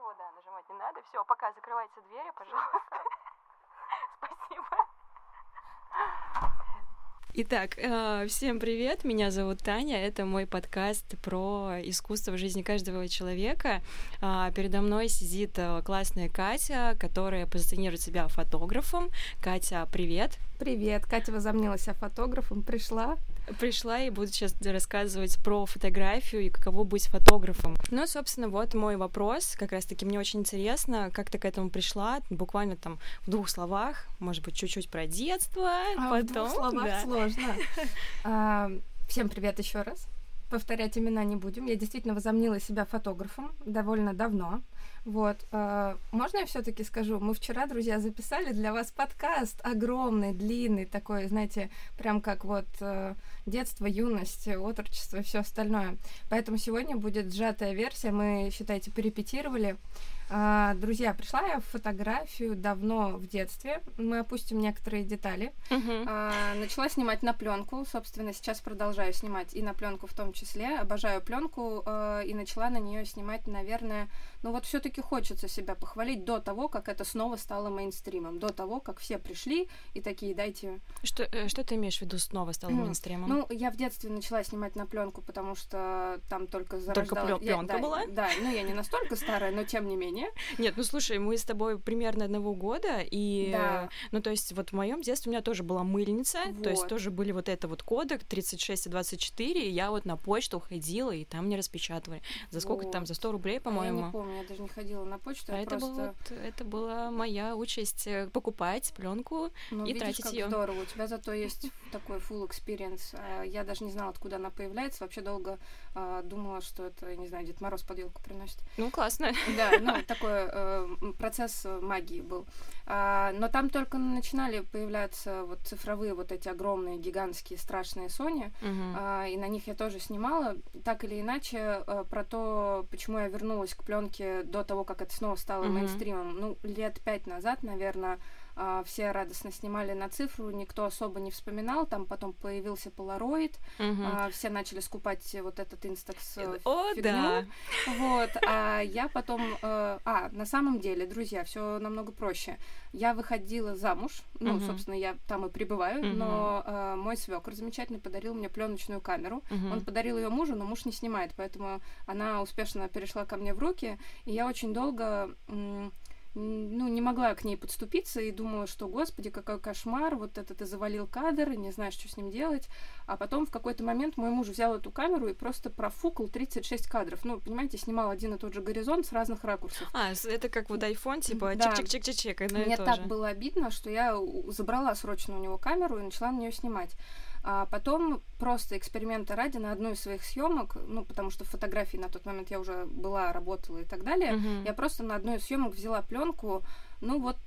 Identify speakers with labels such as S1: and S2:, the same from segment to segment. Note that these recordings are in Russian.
S1: ничего, да, нажимать не надо. Все, пока закрывайте двери, пожалуйста. Спасибо. Итак, э, всем привет, меня зовут Таня, это мой подкаст про искусство в жизни каждого человека. А, передо мной сидит э, классная Катя, которая позиционирует себя фотографом. Катя, привет.
S2: Привет, Катя возомнила себя фотографом, пришла
S1: пришла и буду сейчас рассказывать про фотографию и каково быть фотографом. Ну, собственно, вот мой вопрос. Как раз-таки мне очень интересно, как ты к этому пришла, буквально там в двух словах, может быть, чуть-чуть про детство,
S2: а,
S1: потом...
S2: В двух словах да. сложно. А, всем привет еще раз. Повторять имена не будем. Я действительно возомнила себя фотографом довольно давно. Вот. Э, можно я все-таки скажу? Мы вчера, друзья, записали для вас подкаст огромный, длинный, такой, знаете, прям как вот э, детство, юность, отрочество и все остальное. Поэтому сегодня будет сжатая версия. Мы, считайте, перепетировали. А, друзья, пришла я в фотографию давно в детстве. Мы опустим некоторые детали. А, начала снимать на пленку. Собственно, сейчас продолжаю снимать и на пленку в том числе. Обожаю пленку а, и начала на нее снимать, наверное. Ну вот все-таки хочется себя похвалить до того, как это снова стало мейнстримом, до того, как все пришли и такие дайте.
S1: Что э, что ты имеешь в виду снова стало мейнстримом?
S2: Ну я в детстве начала снимать на пленку, потому что там только
S1: зарождалась. Только пленка
S2: я,
S1: была?
S2: Да, ну я не настолько старая, но тем не менее мне.
S1: Нет, ну слушай, мы с тобой примерно одного года, и, да. ну то есть вот в моем детстве у меня тоже была мыльница, вот. то есть тоже были вот это вот кодек 36 и 24, и я вот на почту ходила, и там мне распечатывали. За сколько вот. там, за 100 рублей, по-моему?
S2: А я не помню, я даже не ходила на почту,
S1: а это, просто... было, вот, это была моя участь э, покупать пленку ну, и видишь, тратить
S2: как
S1: ее.
S2: здорово, у тебя зато есть такой full experience. А, я даже не знала, откуда она появляется, вообще долго а, думала, что это, я не знаю, Дед Мороз под елку приносит.
S1: Ну, классно.
S2: Да, ну, такой э, процесс магии был. А, но там только начинали появляться вот цифровые вот эти огромные, гигантские, страшные Sony, uh-huh. а, и на них я тоже снимала. Так или иначе, а, про то, почему я вернулась к пленке до того, как это снова стало uh-huh. мейнстримом, ну, лет пять назад, наверное, а, все радостно снимали на цифру, никто особо не вспоминал, там потом появился полароид, угу. а, все начали скупать вот этот инстакс
S1: э, О,
S2: фигню,
S1: да.
S2: вот, а я потом, э, а, на самом деле, друзья, все намного проще, я выходила замуж, ну, угу. собственно, я там и пребываю, угу. но э, мой свекр замечательный подарил мне пленочную камеру, угу. он подарил ее мужу, но муж не снимает, поэтому она успешно перешла ко мне в руки, и я очень долго ну, не могла к ней подступиться и думала, что, господи, какой кошмар, вот это ты завалил кадр, не знаешь, что с ним делать. А потом в какой-то момент мой муж взял эту камеру и просто профукал 36 кадров. Ну, понимаете, снимал один и тот же горизонт с разных ракурсов.
S1: А, это как вот iPhone, типа чик-чик-чик-чик-чик,
S2: Мне так было обидно, что я забрала срочно у него камеру и начала на нее снимать. А потом просто эксперимента ради на одну из своих съемок, ну, потому что фотографии на тот момент я уже была, работала и так далее, uh-huh. я просто на одной из съемок взяла пленку, ну вот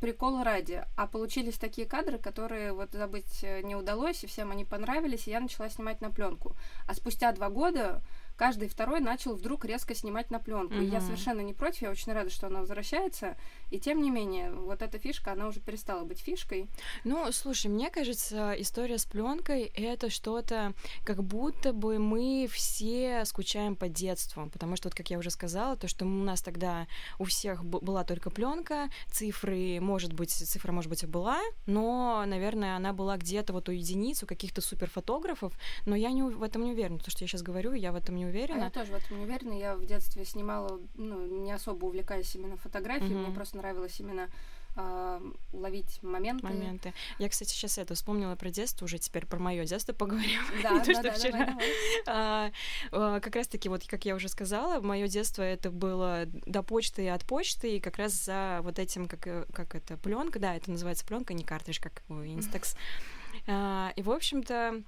S2: прикол ради. А получились такие кадры, которые вот забыть э, не удалось, и всем они понравились, и я начала снимать на пленку. А спустя два года каждый второй начал вдруг резко снимать на пленку. И я совершенно не против, я очень рада, что она возвращается. И тем не менее, вот эта фишка, она уже перестала быть фишкой.
S1: Ну, слушай, мне кажется, история с пленкой это что-то, как будто бы мы все скучаем по детству, потому что, вот, как я уже сказала, то, что у нас тогда у всех была только пленка, цифры, может быть, цифра, может быть, и была, но, наверное, она была где-то вот у единиц, у каких-то суперфотографов, но я не, в этом не уверена, то, что я сейчас говорю, я в этом не уверена. А
S2: я тоже в этом не уверена. Я в детстве снимала, ну, не особо увлекаясь именно фотографией. Mm-hmm. Мне просто нравилось именно э, ловить моменты.
S1: Моменты. Я, кстати, сейчас это вспомнила про детство, уже теперь про мое детство поговорим.
S2: Да, да, да, вчера. Давай, давай.
S1: А, а, как раз-таки, вот как я уже сказала, мое детство это было до почты и от почты, и как раз за вот этим, как, э, как это, пленка, да, это называется пленка, не картридж, как у Instax. А, и, в общем-то,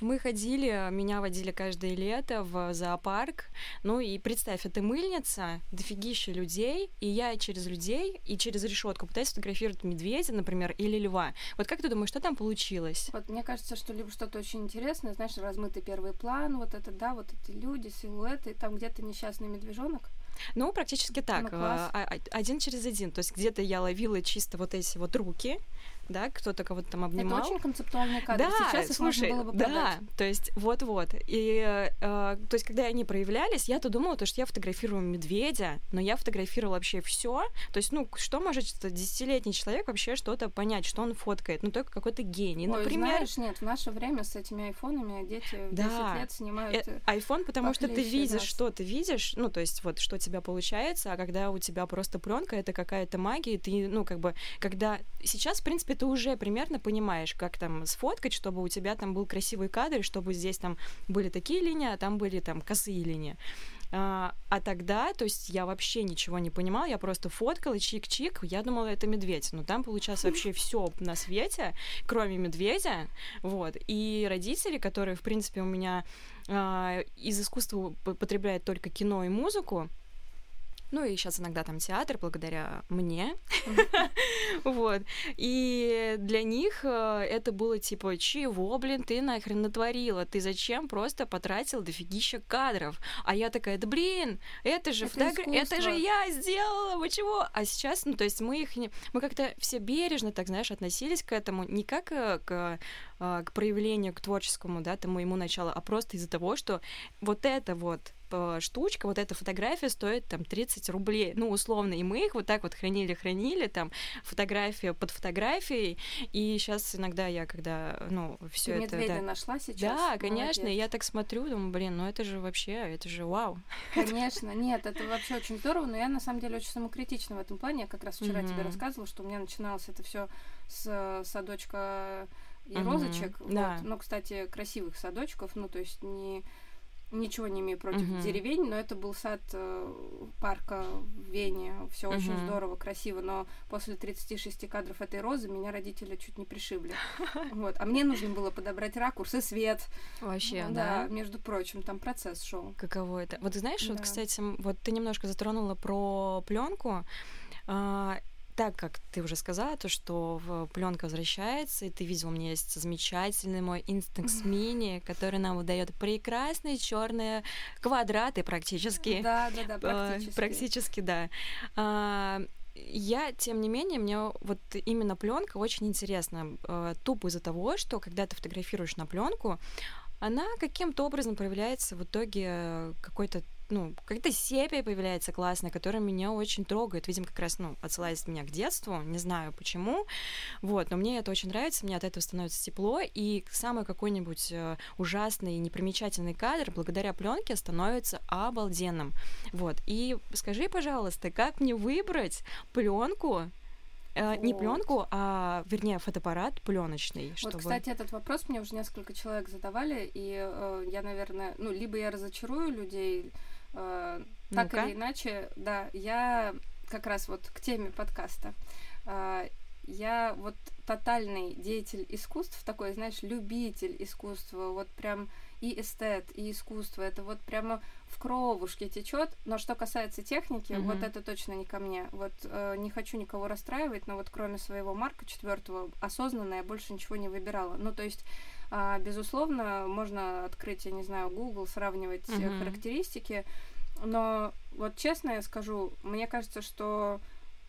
S1: мы ходили, меня водили каждое лето в зоопарк. Ну и представь, это мыльница, дофигища людей, и я через людей и через решетку пытаюсь сфотографировать медведя, например, или льва. Вот как ты думаешь, что там получилось?
S2: Вот мне кажется, что либо что-то очень интересное, знаешь, размытый первый план, вот это, да, вот эти люди, силуэты, там где-то несчастный медвежонок.
S1: Ну, практически так. Ну, а, а, один через один. То есть где-то я ловила чисто вот эти вот руки, да, кто-то кого-то там обнимал.
S2: Это очень концептуальный кадр.
S1: Да,
S2: Сейчас
S1: слушай,
S2: было бы
S1: да,
S2: продать.
S1: то есть вот-вот. И, э, то есть, когда они проявлялись, я-то думала, то, что я фотографирую медведя, но я фотографировала вообще все. То есть, ну, что может десятилетний человек вообще что-то понять, что он фоткает? Ну, только какой-то гений.
S2: Ой,
S1: Например,
S2: знаешь, нет, в наше время с этими айфонами дети
S1: Да.
S2: 10 лет снимают...
S1: Э, iPhone, потому что ты видишь,
S2: нас.
S1: что ты видишь, ну, то есть вот, что у тебя получается, а когда у тебя просто пленка, это какая-то магия, ты, ну, как бы, когда... Сейчас, в принципе, ты уже примерно понимаешь, как там сфоткать, чтобы у тебя там был красивый кадр, чтобы здесь там были такие линии, а там были там косые линии. А, а тогда, то есть я вообще ничего не понимала, я просто фоткала чик-чик, я думала, это медведь. Но там получалось вообще все на свете, кроме медведя. Вот. И родители, которые, в принципе, у меня а, из искусства потребляют только кино и музыку, ну и сейчас иногда там театр благодаря мне. Вот. И для них э, это было типа, чего, блин, ты нахрен натворила? Ты зачем просто потратил дофигища кадров? А я такая, да блин, это же
S2: Это
S1: это же я сделала, вы чего? А сейчас, ну то есть мы их не... Мы как-то все бережно, так знаешь, относились к этому, не как э, к, э, к проявлению, к творческому, да, тому ему начала, а просто из-за того, что вот эта вот штучка, вот эта фотография стоит там 30 рублей, ну, условно, и мы их вот так вот хранили-хранили, там, фотография под фотографией, и сейчас иногда я, когда, ну, все это...
S2: медведя
S1: да.
S2: нашла сейчас?
S1: Да, конечно,
S2: Молодец.
S1: я так смотрю, думаю, блин, ну это же вообще, это же вау.
S2: Конечно, нет, это вообще очень здорово, но я на самом деле очень самокритична в этом плане. Я как раз вчера тебе
S1: Мгм.
S2: рассказывала, что у меня начиналось это все с э, садочка и
S1: Мгм,
S2: розочек.
S1: да.
S2: Вот. Ну, кстати, красивых садочков, ну, то есть не ничего не имею против
S1: Мгм.
S2: деревень, но это был сад э, парка в Вене, все очень
S1: Мгм.
S2: здорово, красиво, но после 36 кадров этой розы меня родители чуть не пришибли. Вот. А мне нужно было подобрать ракурс и свет.
S1: Вообще,
S2: Ну
S1: да.
S2: между прочим, там процесс шел.
S1: Каково это? Вот ты знаешь, вот,
S2: Да.
S1: кстати, вот ты немножко затронула про пленку. Так как ты уже сказала, то, что пленка возвращается, и ты видел, у меня есть замечательный мой Instax Mini, который нам выдает прекрасные черные квадраты практически.
S2: Да, да, да,
S1: А,
S2: практически.
S1: Практически, да. А, я, тем не менее, мне вот именно пленка очень интересна. э, Тупо из-за того, что когда ты фотографируешь на пленку, она каким-то образом проявляется в итоге какой-то ну, какая-то сепия появляется классная, которая меня очень трогает. Видимо, как раз, ну, отсылает меня к детству, не знаю почему. Вот, но мне это очень нравится, мне от этого становится тепло, и самый какой-нибудь э, ужасный, непримечательный кадр благодаря пленке становится обалденным. Вот, и скажи, пожалуйста, как мне выбрать пленку, Э, Не
S2: Вот.
S1: пленку, а вернее фотоаппарат пленочный.
S2: Вот, кстати, этот вопрос мне уже несколько человек задавали, и э, я, наверное, ну, либо я разочарую людей, э, так или иначе, да, я как раз вот к теме подкаста. Э, я вот тотальный деятель искусств, такой, знаешь, любитель искусства, вот прям и эстет, и искусство, это вот прямо в кровушке течет. Но что касается техники,
S1: Мгм.
S2: вот это точно не ко мне. Вот э, не хочу никого расстраивать, но вот кроме своего марка четвертого осознанно я больше ничего не выбирала. Ну, то есть, а, безусловно, можно открыть, я не знаю, Google, сравнивать
S1: Мгм.
S2: характеристики, но вот честно я скажу, мне кажется, что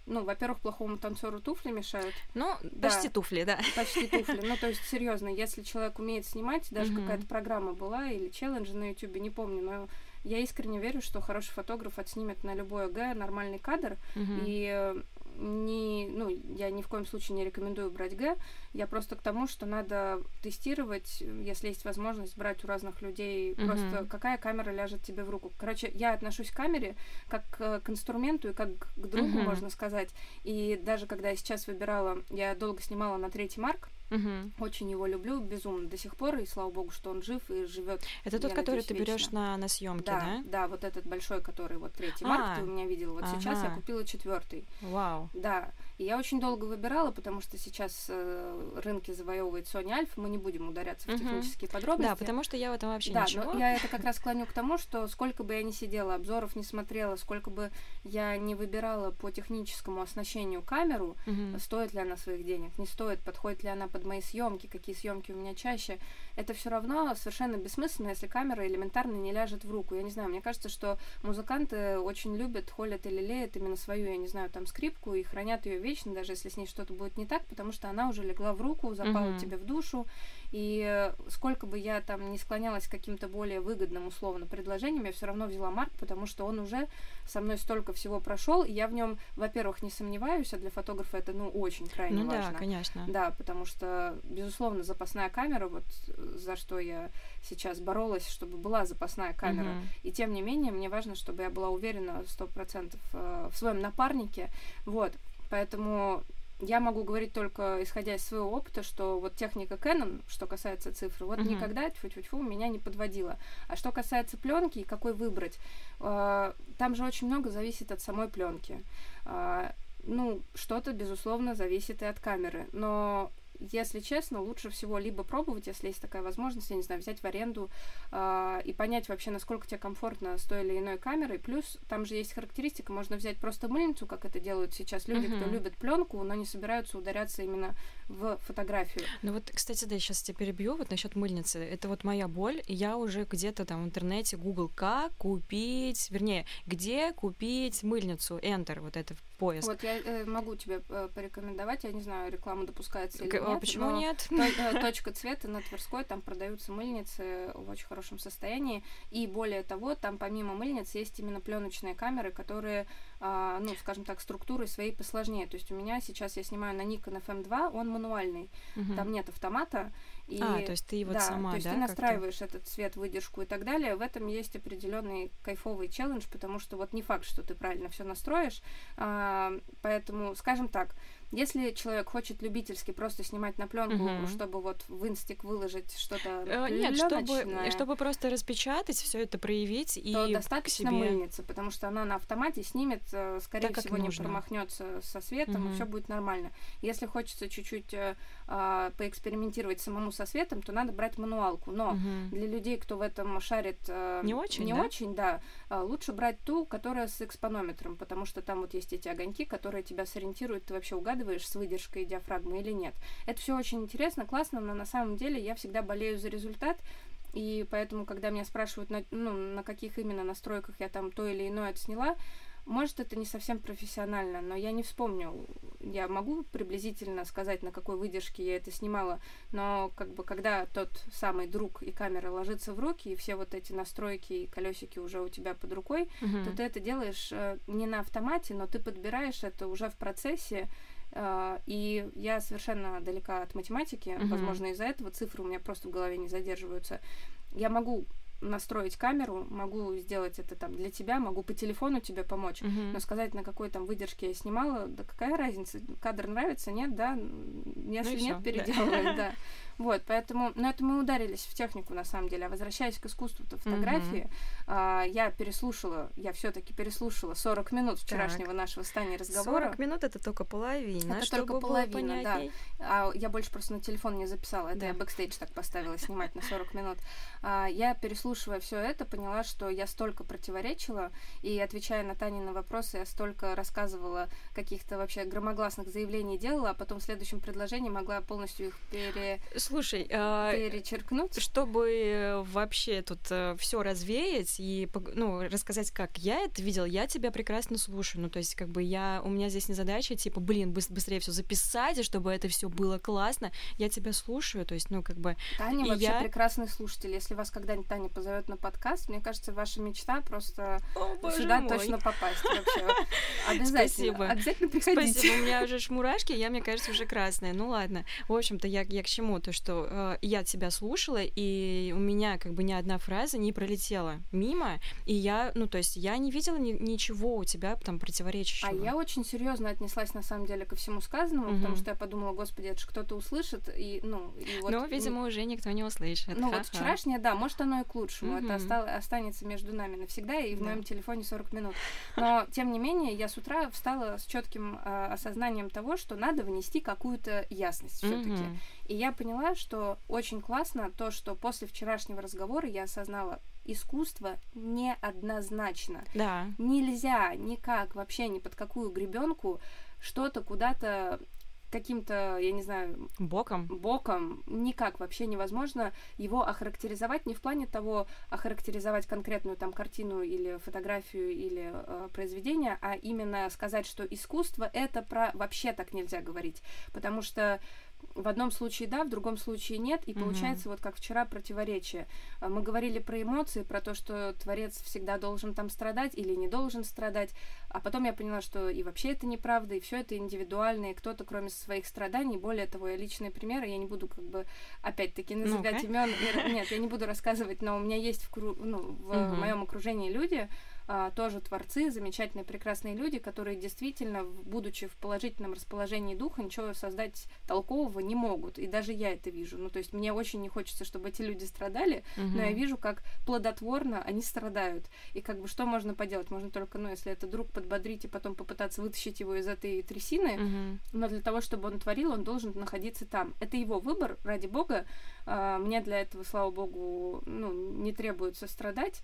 S2: ну, во-первых, плохому танцору туфли мешают,
S1: Ну,
S2: Да.
S1: почти туфли, да.
S2: почти туфли. Ну, то есть, серьезно, если человек умеет снимать, даже
S1: Мгм.
S2: какая-то программа была или челлендж на Ютубе, не помню, но я искренне верю, что хороший фотограф отснимет на любое Г нормальный кадр,
S1: Мгм.
S2: и э, не, ну, я ни в коем случае не рекомендую брать Г. Я просто к тому, что надо тестировать, если есть возможность брать у разных людей
S1: Мгм.
S2: просто какая камера ляжет тебе в руку. Короче, я отношусь к камере как э, к инструменту и как к другу,
S1: Мгм.
S2: можно сказать. И даже когда я сейчас выбирала, я долго снимала на третий марк,
S1: Мгм.
S2: очень его люблю безумно до сих пор, и слава богу, что он жив и живет.
S1: Это тот, который
S2: надеюсь,
S1: ты берешь на, на съемки,
S2: Да,
S1: да?
S2: да, вот этот большой, который вот третий марк,
S1: А,
S2: ты у меня видел. Вот сейчас я купила четвертый.
S1: Вау.
S2: Да, и я очень долго выбирала, потому что сейчас э, рынки завоевывает Sony Alpha, мы не будем ударяться в
S1: Мгм.
S2: технические подробности.
S1: Да, потому что я в этом вообще
S2: Да,
S1: ничего.
S2: но я это как раз клоню к тому, что сколько бы я ни сидела, обзоров не смотрела, сколько бы я не выбирала по техническому оснащению камеру,
S1: Мгм.
S2: стоит ли она своих денег, не стоит, подходит ли она под мои съемки, какие съемки у меня чаще, это все равно совершенно бессмысленно, если камера элементарно не ляжет в руку. Я не знаю, мне кажется, что музыканты очень любят, холят или леют именно свою, я не знаю, там скрипку и хранят ее категорично, даже если с ней что-то будет не так, потому что она уже легла в руку, запала mm-hmm. тебе в душу, и сколько бы я там не склонялась к каким-то более выгодным условно предложениям, я все равно взяла Марк, потому что он уже со мной столько всего прошел, и я в нем, во-первых, не сомневаюсь, а для фотографа это, ну, очень крайне
S1: ну,
S2: важно.
S1: да, конечно.
S2: Да, потому что, безусловно, запасная камера, вот за что я сейчас боролась, чтобы была запасная камера, uh-huh. и тем не менее, мне важно, чтобы я была уверена сто процентов э, в своем напарнике, вот, поэтому я могу говорить только исходя из своего опыта, что вот техника Canon, что касается цифры, вот uh-huh. никогда тьфу-тьфу-тьфу меня не подводила. А что касается пленки и какой выбрать, э, там же очень много зависит от самой пленки. Э, ну, что-то, безусловно, зависит и от камеры. Но если честно, лучше всего либо пробовать, если есть такая возможность, я не знаю, взять в аренду э, и понять вообще, насколько тебе комфортно с той или иной камерой. Плюс там же есть характеристика, можно взять просто мыльницу, как это делают сейчас люди, uh-huh. кто любит пленку, но не собираются ударяться именно в фотографию.
S1: Ну вот, кстати, да, сейчас тебя перебью вот насчет мыльницы. Это вот моя боль. Я уже где-то там в интернете Google как купить, вернее, где купить мыльницу, Enter, вот это поиск.
S2: Вот я э, могу тебе э, порекомендовать, я не знаю, реклама допускается или
S1: К-
S2: нет.
S1: Почему нет?
S2: Э, точка цвета на Тверской, там продаются мыльницы в очень хорошем состоянии. И более того, там помимо мыльниц есть именно пленочные камеры, которые, э, ну, скажем так, структуры своей посложнее. То есть у меня сейчас я снимаю на Nikon FM2, он мануальный. Угу. Там нет автомата.
S1: И, а, то есть ты вот
S2: да,
S1: сама,
S2: то есть
S1: да,
S2: ты настраиваешь этот цвет, выдержку и так далее. В этом есть определенный кайфовый челлендж, потому что вот не факт, что ты правильно все настроишь. А, поэтому, скажем так, если человек хочет любительски просто снимать на пленку, угу. чтобы вот в инстик выложить что-то
S1: э, Нет, чтобы, чтобы просто распечатать, все это проявить и
S2: то достаточно
S1: себе...
S2: мыльницы, потому что она на автомате снимет, э, скорее так, всего, не промахнется со светом, угу. и все будет нормально. Если хочется чуть-чуть э, э, поэкспериментировать самому со светом, то надо брать мануалку. Но угу. для людей, кто в этом шарит э,
S1: не очень,
S2: не
S1: да?
S2: очень, да, э, лучше брать ту, которая с экспонометром, потому что там вот есть эти огоньки, которые тебя сориентируют, ты вообще угадываешь угадываешь с выдержкой диафрагмы или нет. Это все очень интересно, классно, но на самом деле я всегда болею за результат, и поэтому, когда меня спрашивают, на, ну, на каких именно настройках я там то или иное отсняла, может, это не совсем профессионально, но я не вспомню. Я могу приблизительно сказать, на какой выдержке я это снимала, но как бы когда тот самый друг и камера ложится в руки, и все вот эти настройки и колесики уже у тебя под рукой, uh-huh. то ты это делаешь э, не на автомате, но ты подбираешь это уже в процессе, и я совершенно далека от математики, uh-huh. возможно, из-за этого цифры у меня просто в голове не задерживаются. Я могу настроить камеру, могу сделать это там для тебя, могу по телефону тебе помочь, uh-huh. но сказать, на какой там выдержке я снимала, да какая разница, кадр нравится, нет, да, если ну нет, переделывай, да. Вот, поэтому, но это мы ударились в технику, на самом деле. А возвращаясь к искусству-то фотографии, mm-hmm. а, я переслушала, я все-таки переслушала 40 минут вчерашнего так. нашего стания разговора.
S1: 40 минут это только половина.
S2: Это только половина, да. А, я больше просто на телефон не записала. Это да. я бэкстейдж так поставила снимать на 40 минут. А, я, переслушивая все это, поняла, что я столько противоречила, и отвечая на Тани на вопросы, я столько рассказывала каких-то вообще громогласных заявлений делала, а потом в следующем предложении могла полностью их пере
S1: Слушай,
S2: перечеркнуть,
S1: чтобы вообще тут э, все развеять и ну рассказать, как я это видел, я тебя прекрасно слушаю. Ну то есть как бы я у меня здесь не задача типа, блин, быстрее все записать, и чтобы это все было классно. Я тебя слушаю, то есть ну как бы.
S2: Таня вообще я... прекрасный слушатель. Если вас когда-нибудь Таня позовет на подкаст, мне кажется, ваша мечта просто
S1: О,
S2: сюда
S1: мой.
S2: точно попасть вообще. Обязательно.
S1: Спасибо.
S2: Обязательно приходите.
S1: Спасибо. У меня уже шмурашки, я мне кажется уже красная. Ну ладно. В общем-то я я к чему то, что э, я тебя слушала, и у меня как бы ни одна фраза не пролетела мимо, и я, ну, то есть я не видела ни- ничего у тебя там противоречащего.
S2: А я очень серьезно отнеслась на самом деле ко всему сказанному, угу. потому что я подумала, господи, это же кто-то услышит, и, ну, и вот...
S1: Ну, видимо, уже никто не услышит.
S2: Ну, вот вчерашнее, да, может, оно и к лучшему, угу. это оста- останется между нами навсегда, и в да. моем телефоне 40 минут. Но, тем не менее, я с утра встала с четким э, осознанием того, что надо внести какую-то ясность все-таки. Угу. И я поняла, что очень классно то, что после вчерашнего разговора я осознала, искусство неоднозначно.
S1: Да.
S2: Нельзя никак, вообще ни под какую гребенку что-то куда-то каким-то, я не знаю...
S1: Боком?
S2: Боком. Никак вообще невозможно его охарактеризовать, не в плане того, охарактеризовать конкретную там картину или фотографию или э, произведение, а именно сказать, что искусство — это про... Вообще так нельзя говорить, потому что в одном случае да, в другом случае нет, и получается mm-hmm. вот как вчера противоречие. А, мы говорили про эмоции, про то, что творец всегда должен там страдать или не должен страдать, а потом я поняла, что и вообще это неправда, и все это индивидуально, и кто-то кроме своих страданий, более того, я личные примеры, я не буду как бы опять-таки называть имен, нет, я не буду рассказывать, но у меня есть в, кру... ну, в mm-hmm. моем окружении люди, тоже творцы, замечательные, прекрасные люди, которые действительно, будучи в положительном расположении духа, ничего создать толкового не могут. И даже я это вижу. Ну, то есть мне очень не хочется, чтобы эти люди страдали, угу. но я вижу, как плодотворно они страдают. И как бы что можно поделать? Можно только, ну, если это друг подбодрить и потом попытаться вытащить его из этой трясины, угу. но для того, чтобы он творил, он должен находиться там. Это его выбор, ради бога. А, мне для этого, слава богу, ну, не требуется страдать.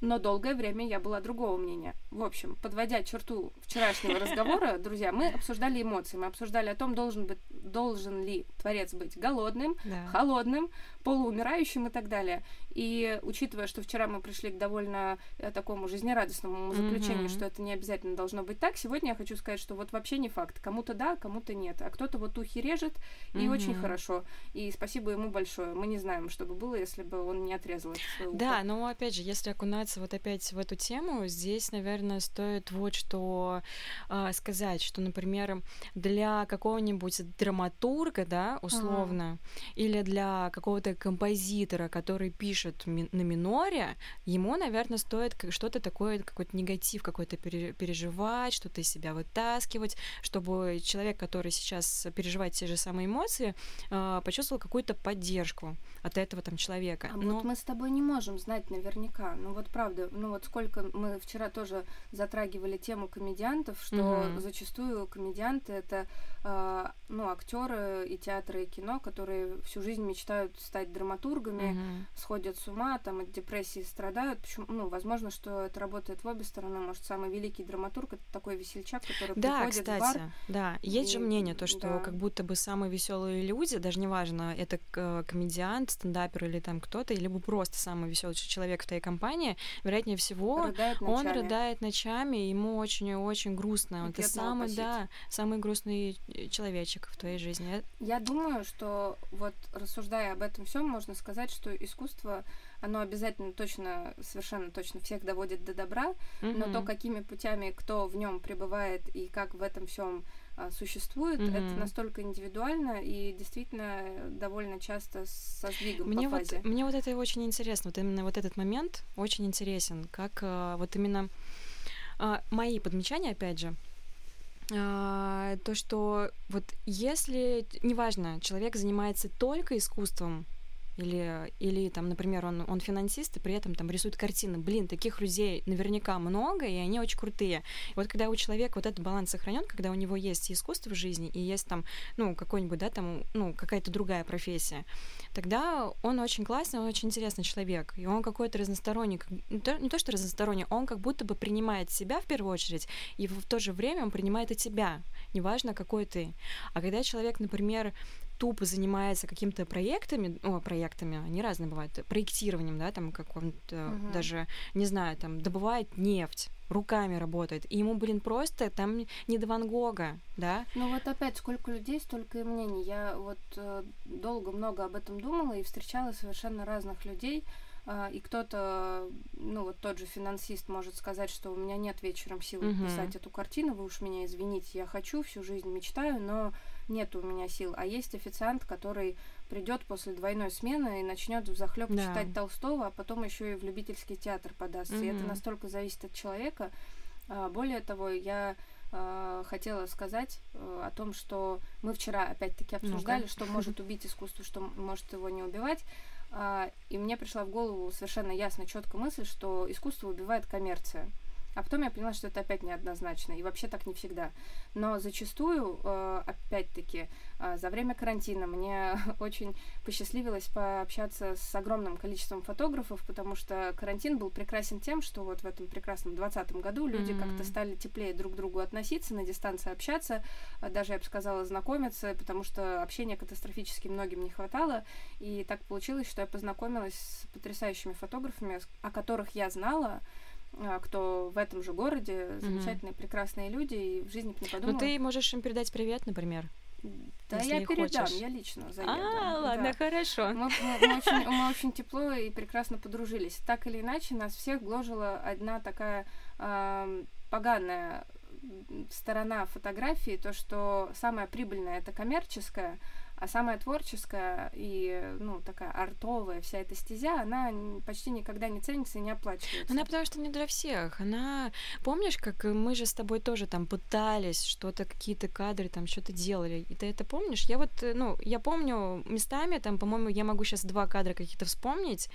S2: Но долгое время я была другого мнения. В общем, подводя черту вчерашнего разговора, друзья, мы обсуждали эмоции, мы обсуждали о том, должен, быть, должен ли творец быть голодным, да. холодным, полуумирающим и так далее. И учитывая, что вчера мы пришли к довольно э, такому жизнерадостному заключению, mm-hmm. что это не обязательно должно быть так, сегодня я хочу сказать, что вот вообще не факт. Кому-то да, кому-то нет. А кто-то вот ухи режет, и mm-hmm. очень хорошо. И спасибо ему большое. Мы не знаем, что бы было, если бы он не отрезал это
S1: Да, но опять же, если окунаться вот опять в эту тему, здесь, наверное, стоит вот что э, сказать, что, например, для какого-нибудь драматурга, да, условно, mm-hmm. или для какого-то композитора, который пишет пишет на миноре, ему, наверное, стоит что-то такое, какой-то негатив какой-то переживать, что-то из себя вытаскивать, чтобы человек, который сейчас переживает те же самые эмоции, а, почувствовал какую-то поддержку от этого там человека.
S2: А Но... вот мы с тобой не можем знать наверняка. Ну вот правда, ну вот сколько мы вчера тоже затрагивали тему комедиантов, что угу. зачастую комедианты это э, ну актеры и театры и кино, которые всю жизнь мечтают стать драматургами, угу. сходят с ума, там от депрессии страдают. Почему? Ну, возможно, что это работает в обе стороны. Может, самый великий драматург это такой весельчак, который да, приходит
S1: кстати,
S2: в бар.
S1: Да, есть и, же мнение, то, что да. как будто бы самые веселые люди, даже неважно, это комедиант, стендапер или там кто-то, либо просто самый веселый человек в твоей компании, вероятнее всего, рыдает он рыдает ночами, ему очень-очень грустно. И это самый, да, самый грустный человечек в твоей жизни.
S2: Я думаю, что вот рассуждая об этом всем, можно сказать, что искусство оно обязательно точно, совершенно точно всех доводит до добра, mm-hmm. но то, какими путями кто в нем пребывает и как в этом всем а, существует, mm-hmm. это настолько индивидуально и действительно довольно часто со сдвигом
S1: мне
S2: по фазе.
S1: Вот, мне вот это очень интересно, вот именно вот этот момент очень интересен, как а, вот именно а, мои подмечания, опять же, то, что вот если, неважно, человек занимается только искусством, или, или там, например, он, он финансист и при этом там рисует картины. Блин, таких людей наверняка много, и они очень крутые. И вот когда у человека вот этот баланс сохранен, когда у него есть искусство в жизни, и есть там, ну, какой-нибудь, да, там, ну, какая-то другая профессия, тогда он очень классный, он очень интересный человек. И он какой-то разносторонний, не то, не то что разносторонний, он как будто бы принимает себя в первую очередь, и в то же время он принимает и тебя, неважно, какой ты. А когда человек, например, тупо занимается какими-то проектами, о, проектами, они разные бывают, проектированием, да, там каком-то угу. даже, не знаю, там добывает нефть, руками работает, и ему, блин, просто там не до Ван Гога, да?
S2: Ну вот опять, сколько людей, столько и мнений. Я вот э, долго много об этом думала и встречала совершенно разных людей, э, и кто-то, ну вот тот же финансист может сказать, что у меня нет вечером силы uh писать эту картину, вы уж меня извините, я хочу, всю жизнь мечтаю, но нет у меня сил. А есть официант, который придет после двойной смены и начнет в захлеб да. читать Толстого, а потом еще и в любительский театр подастся. Mm-hmm. И это настолько зависит от человека. А, более того, я а, хотела сказать а, о том, что мы вчера опять-таки обсуждали, ну что может убить искусство, что может его не убивать. И мне пришла в голову совершенно ясно, четкая мысль, что искусство убивает коммерция. А потом я поняла, что это опять неоднозначно, и вообще так не всегда. Но зачастую, э, опять-таки, э, за время карантина мне очень посчастливилось пообщаться с огромным количеством фотографов, потому что карантин был прекрасен тем, что вот в этом прекрасном 2020 году люди mm-hmm. как-то стали теплее друг к другу относиться, на дистанции общаться, а даже, я бы сказала, знакомиться, потому что общения катастрофически многим не хватало. И так получилось, что я познакомилась с потрясающими фотографами, о которых я знала, кто в этом же городе, замечательные, mm-hmm. прекрасные люди, и в жизни не подумала.
S1: Ну, ты можешь им передать привет, например.
S2: Да, я передам, хочешь. я лично заеду.
S1: А, ладно, да. хорошо.
S2: Мы, мы, мы, очень, мы очень тепло и прекрасно подружились. Так или иначе, нас всех гложила одна такая э, поганая сторона фотографии, то, что самое прибыльное это коммерческое, а самая творческая и, ну, такая артовая вся эта стезя, она почти никогда не ценится и не оплачивается.
S1: Она потому что не для всех. Она... Помнишь, как мы же с тобой тоже там пытались что-то, какие-то кадры там что-то делали? И ты это помнишь? Я вот, ну, я помню местами, там, по-моему, я могу сейчас два кадра какие-то вспомнить,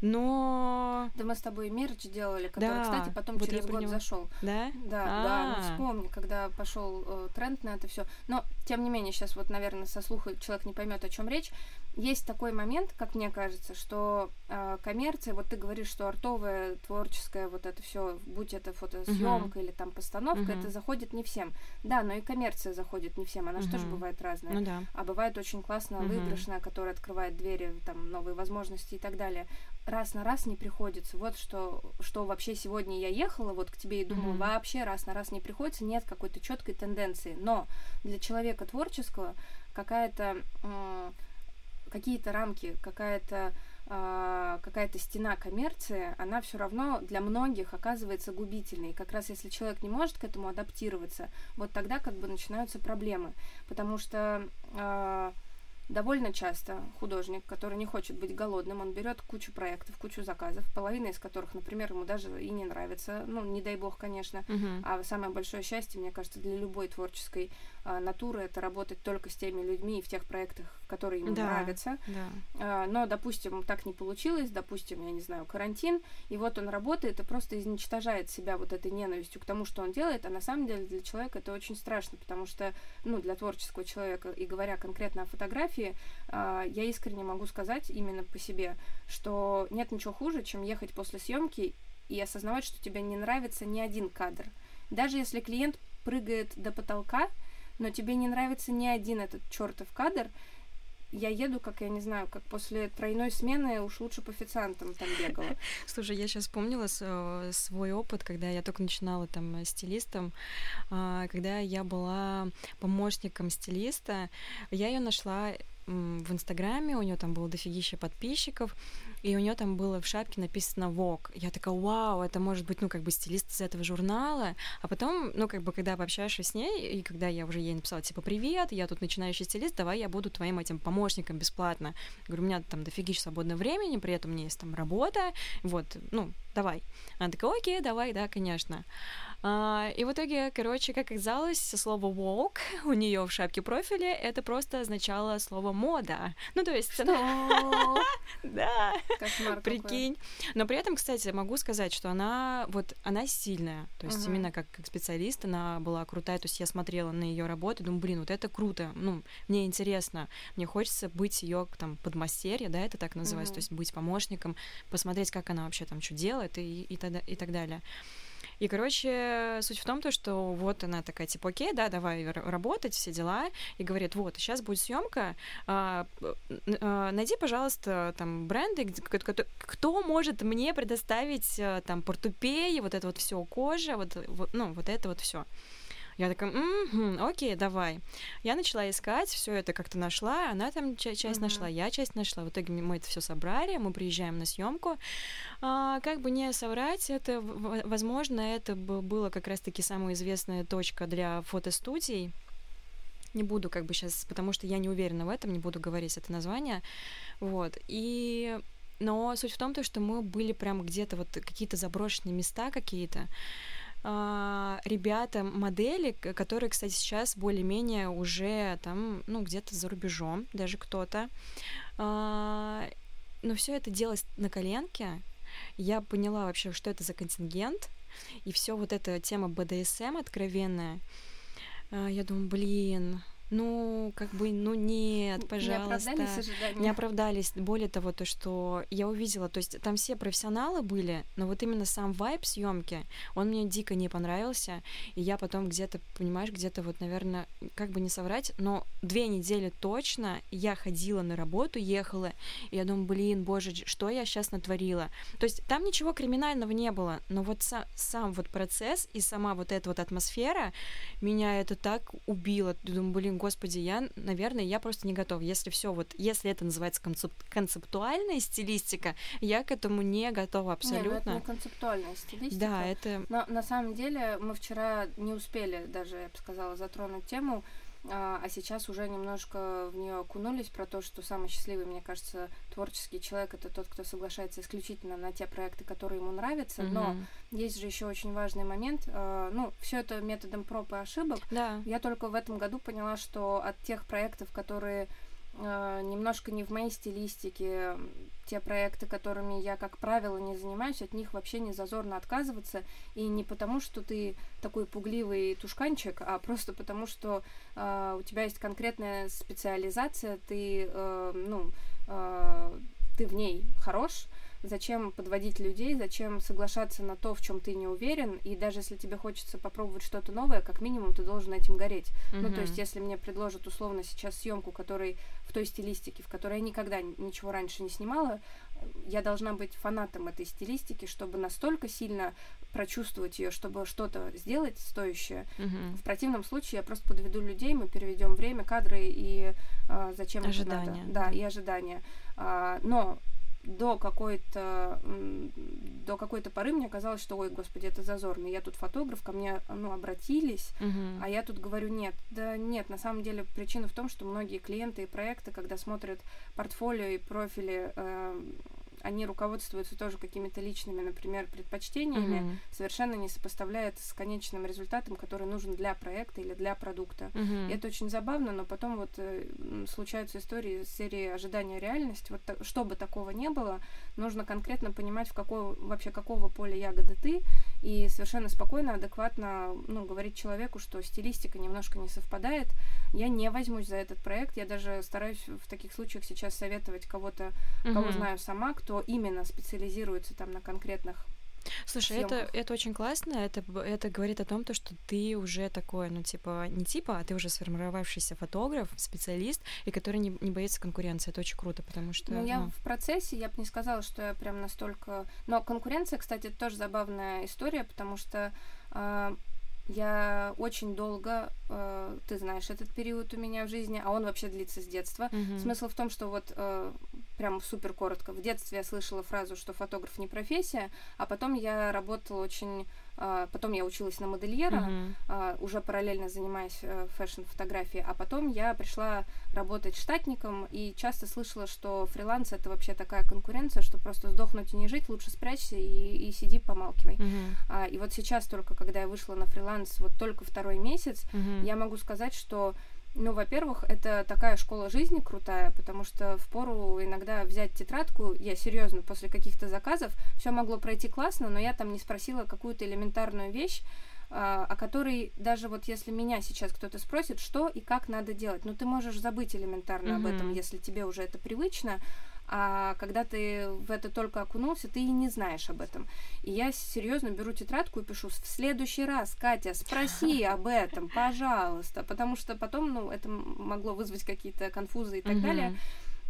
S1: но...
S2: Да мы с тобой мерч делали, который, да, кстати, потом вот через год него... зашел.
S1: Да?
S2: Да, А-а-а. да, ну вспомни, когда пошел э, тренд на это все. Но, тем не менее, сейчас вот, наверное, со слуха человек не поймет, о чем речь есть такой момент, как мне кажется, что э, коммерция, вот ты говоришь, что артовая, творческая, вот это все, будь это фотосъемка uh-huh. или там постановка, uh-huh. это заходит не всем. Да, но и коммерция заходит не всем, она uh-huh. же тоже бывает разная.
S1: Ну, да.
S2: А бывает очень классная, uh-huh. выигрышная, которая открывает двери, там, новые возможности и так далее. Раз на раз не приходится. Вот что, что вообще сегодня я ехала вот к тебе и думала, uh-huh. вообще раз на раз не приходится, нет какой-то четкой тенденции. Но для человека творческого какая-то... М- какие-то рамки, какая-то э, какая-то стена коммерции, она все равно для многих оказывается губительной. Как раз если человек не может к этому адаптироваться, вот тогда как бы начинаются проблемы, потому что э, Довольно часто художник, который не хочет быть голодным, он берет кучу проектов, кучу заказов, половина из которых, например, ему даже и не нравится, ну, не дай бог, конечно, uh-huh. а самое большое счастье, мне кажется, для любой творческой натуры это работать только с теми людьми и в тех проектах, которые ему
S1: да,
S2: нравятся.
S1: Да.
S2: А, но, допустим, так не получилось, допустим, я не знаю, карантин, и вот он работает и просто изничтожает себя вот этой ненавистью к тому, что он делает, а на самом деле для человека это очень страшно, потому что, ну, для творческого человека, и говоря конкретно о фотографии, фотографии, а, я искренне могу сказать именно по себе, что нет ничего хуже, чем ехать после съемки и осознавать, что тебе не нравится ни один кадр. Даже если клиент прыгает до потолка, но тебе не нравится ни один этот чертов кадр, я еду, как я не знаю, как после тройной смены уж лучше по официантам там бегала.
S1: Слушай, я сейчас вспомнила э, свой опыт, когда я только начинала там э, стилистом, а, когда я была помощником стилиста, я ее нашла в Инстаграме, у нее там было дофигища подписчиков, и у нее там было в шапке написано Vogue. Я такая, вау, это может быть, ну, как бы стилист из этого журнала. А потом, ну, как бы, когда пообщаешься с ней, и когда я уже ей написала, типа, привет, я тут начинающий стилист, давай я буду твоим этим помощником бесплатно. Говорю, у меня там дофигища свободного времени, при этом у меня есть там работа, вот, ну, давай. Она такая, окей, давай, да, конечно. А, и в итоге, короче, как оказалось, слово walk у нее в шапке профиля это просто означало слово мода. Ну, то есть...
S2: Что?
S1: Да. Прикинь. Но при этом, кстати, могу сказать, что она вот она сильная. То есть именно как, как специалист она была крутая. То есть я смотрела на ее работу, думаю, блин, вот это круто. Ну, мне интересно. Мне хочется быть ее там подмастерье, да, это так называется. То есть быть помощником, посмотреть, как она вообще там что делает и, и, и так далее. И, короче, суть в том, то, что вот она такая, типа, окей, да, давай работать, все дела, и говорит, вот, сейчас будет съемка, а, а, найди, пожалуйста, там, бренды, кто, кто может мне предоставить а, там портупеи, вот это вот все кожа, вот, вот, ну, вот это вот все. Я такая, угу, окей, давай. Я начала искать, все это как-то нашла, она там часть uh-huh. нашла, я часть нашла. В итоге мы это все собрали, мы приезжаем на съемку. А, как бы не соврать, это, возможно, это было как раз-таки самая известная точка для фотостудий. Не буду как бы сейчас, потому что я не уверена в этом, не буду говорить это название. Вот. И но суть в том, то, что мы были прям где-то вот какие-то заброшенные места какие-то, а, ребята, модели, которые, кстати, сейчас более-менее уже там, ну, где-то за рубежом, даже кто-то. А, но все это делалось на коленке. Я поняла вообще, что это за контингент. и все вот эта тема БДСМ откровенная, а, я думаю, блин, ну, как бы, ну нет, пожалуйста.
S2: Не оправдались ожидания.
S1: Не оправдались. Более того, то, что я увидела, то есть там все профессионалы были, но вот именно сам вайб съемки, он мне дико не понравился, и я потом где-то, понимаешь, где-то вот, наверное, как бы не соврать, но две недели точно я ходила на работу, ехала, и я думаю, блин, боже, что я сейчас натворила? То есть там ничего криминального не было, но вот сам, сам вот процесс и сама вот эта вот атмосфера меня это так убило. Думаю, блин, господи, я, наверное, я просто не готова. Если все вот, если это называется концеп концептуальная стилистика, я к этому не готова абсолютно.
S2: Не, ну это не концептуальная стилистика.
S1: Да, это...
S2: Но на самом деле мы вчера не успели даже, я бы сказала, затронуть тему а, а сейчас уже немножко в нее окунулись про то, что самый счастливый, мне кажется, творческий человек это тот, кто соглашается исключительно на те проекты, которые ему нравятся. Mm-hmm. Но есть же еще очень важный момент. А, ну, все это методом проб и ошибок.
S1: Да.
S2: Я только в этом году поняла, что от тех проектов, которые немножко не в моей стилистике, те проекты, которыми я, как правило, не занимаюсь, от них вообще не зазорно отказываться. И не потому, что ты такой пугливый тушканчик, а просто потому, что э, у тебя есть конкретная специализация, ты, э, ну, э, ты в ней хорош, зачем подводить людей, зачем соглашаться на то, в чем ты не уверен, и даже если тебе хочется попробовать что-то новое, как минимум ты должен этим гореть. Mm-hmm. Ну, то есть, если мне предложат условно сейчас съемку, которой в той стилистике, в которой я никогда ничего раньше не снимала, я должна быть фанатом этой стилистики, чтобы настолько сильно прочувствовать ее, чтобы что-то сделать стоящее.
S1: Mm-hmm.
S2: В противном случае я просто подведу людей, мы переведем время, кадры и э, зачем
S1: ожидания.
S2: это надо. Да, и ожидания. А, но до какой-то до какой-то поры мне казалось, что ой, господи, это зазорно. Я тут фотограф, ко мне ну, обратились,
S1: uh-huh.
S2: а я тут говорю нет. Да нет, на самом деле причина в том, что многие клиенты и проекты, когда смотрят портфолио и профили э, они руководствуются тоже какими-то личными, например, предпочтениями,
S1: uh-huh.
S2: совершенно не сопоставляя это с конечным результатом, который нужен для проекта или для продукта.
S1: Uh-huh.
S2: И это очень забавно, но потом вот э, случаются истории из серии ожидания реальность. Вот чтобы такого не было, нужно конкретно понимать, в какого вообще какого поля ягоды ты, и совершенно спокойно, адекватно ну, говорить человеку, что стилистика немножко не совпадает. Я не возьмусь за этот проект. Я даже стараюсь в таких случаях сейчас советовать кого-то, uh-huh. кого знаю сама, кто именно специализируется там на конкретных
S1: Слушай, это, это очень классно, это, это говорит о том, то, что ты уже такой, ну, типа, не типа, а ты уже сформировавшийся фотограф, специалист, и который не, не боится конкуренции. Это очень круто, потому что...
S2: Ну, я в процессе, я бы не сказала, что я прям настолько... Но конкуренция, кстати, тоже забавная история, потому что э, я очень долго, э, ты знаешь, этот период у меня в жизни, а он вообще длится с детства.
S1: Mm-hmm.
S2: Смысл в том, что вот э, прям супер коротко. В детстве я слышала фразу, что фотограф не профессия, а потом я работала очень... Uh, потом я училась на модельера, uh, уже параллельно занимаясь uh, фэшн-фотографией, а потом я пришла работать штатником и часто слышала, что фриланс это вообще такая конкуренция, что просто сдохнуть и не жить, лучше спрячься и, и сиди, помалкивай. Uh, и вот сейчас только, когда я вышла на фриланс, вот только второй месяц,
S1: uh-huh.
S2: я могу сказать, что ну, во-первых, это такая школа жизни крутая, потому что в пору иногда взять тетрадку, я серьезно, после каких-то заказов, все могло пройти классно, но я там не спросила какую-то элементарную вещь, а, о которой даже вот если меня сейчас кто-то спросит, что и как надо делать, ну ты можешь забыть элементарно mm-hmm. об этом, если тебе уже это привычно, а когда ты в это только окунулся, ты и не знаешь об этом. И я серьезно беру тетрадку и пишу, в следующий раз, Катя, спроси об этом, пожалуйста, потому что потом, ну, это могло вызвать какие-то конфузы и так далее.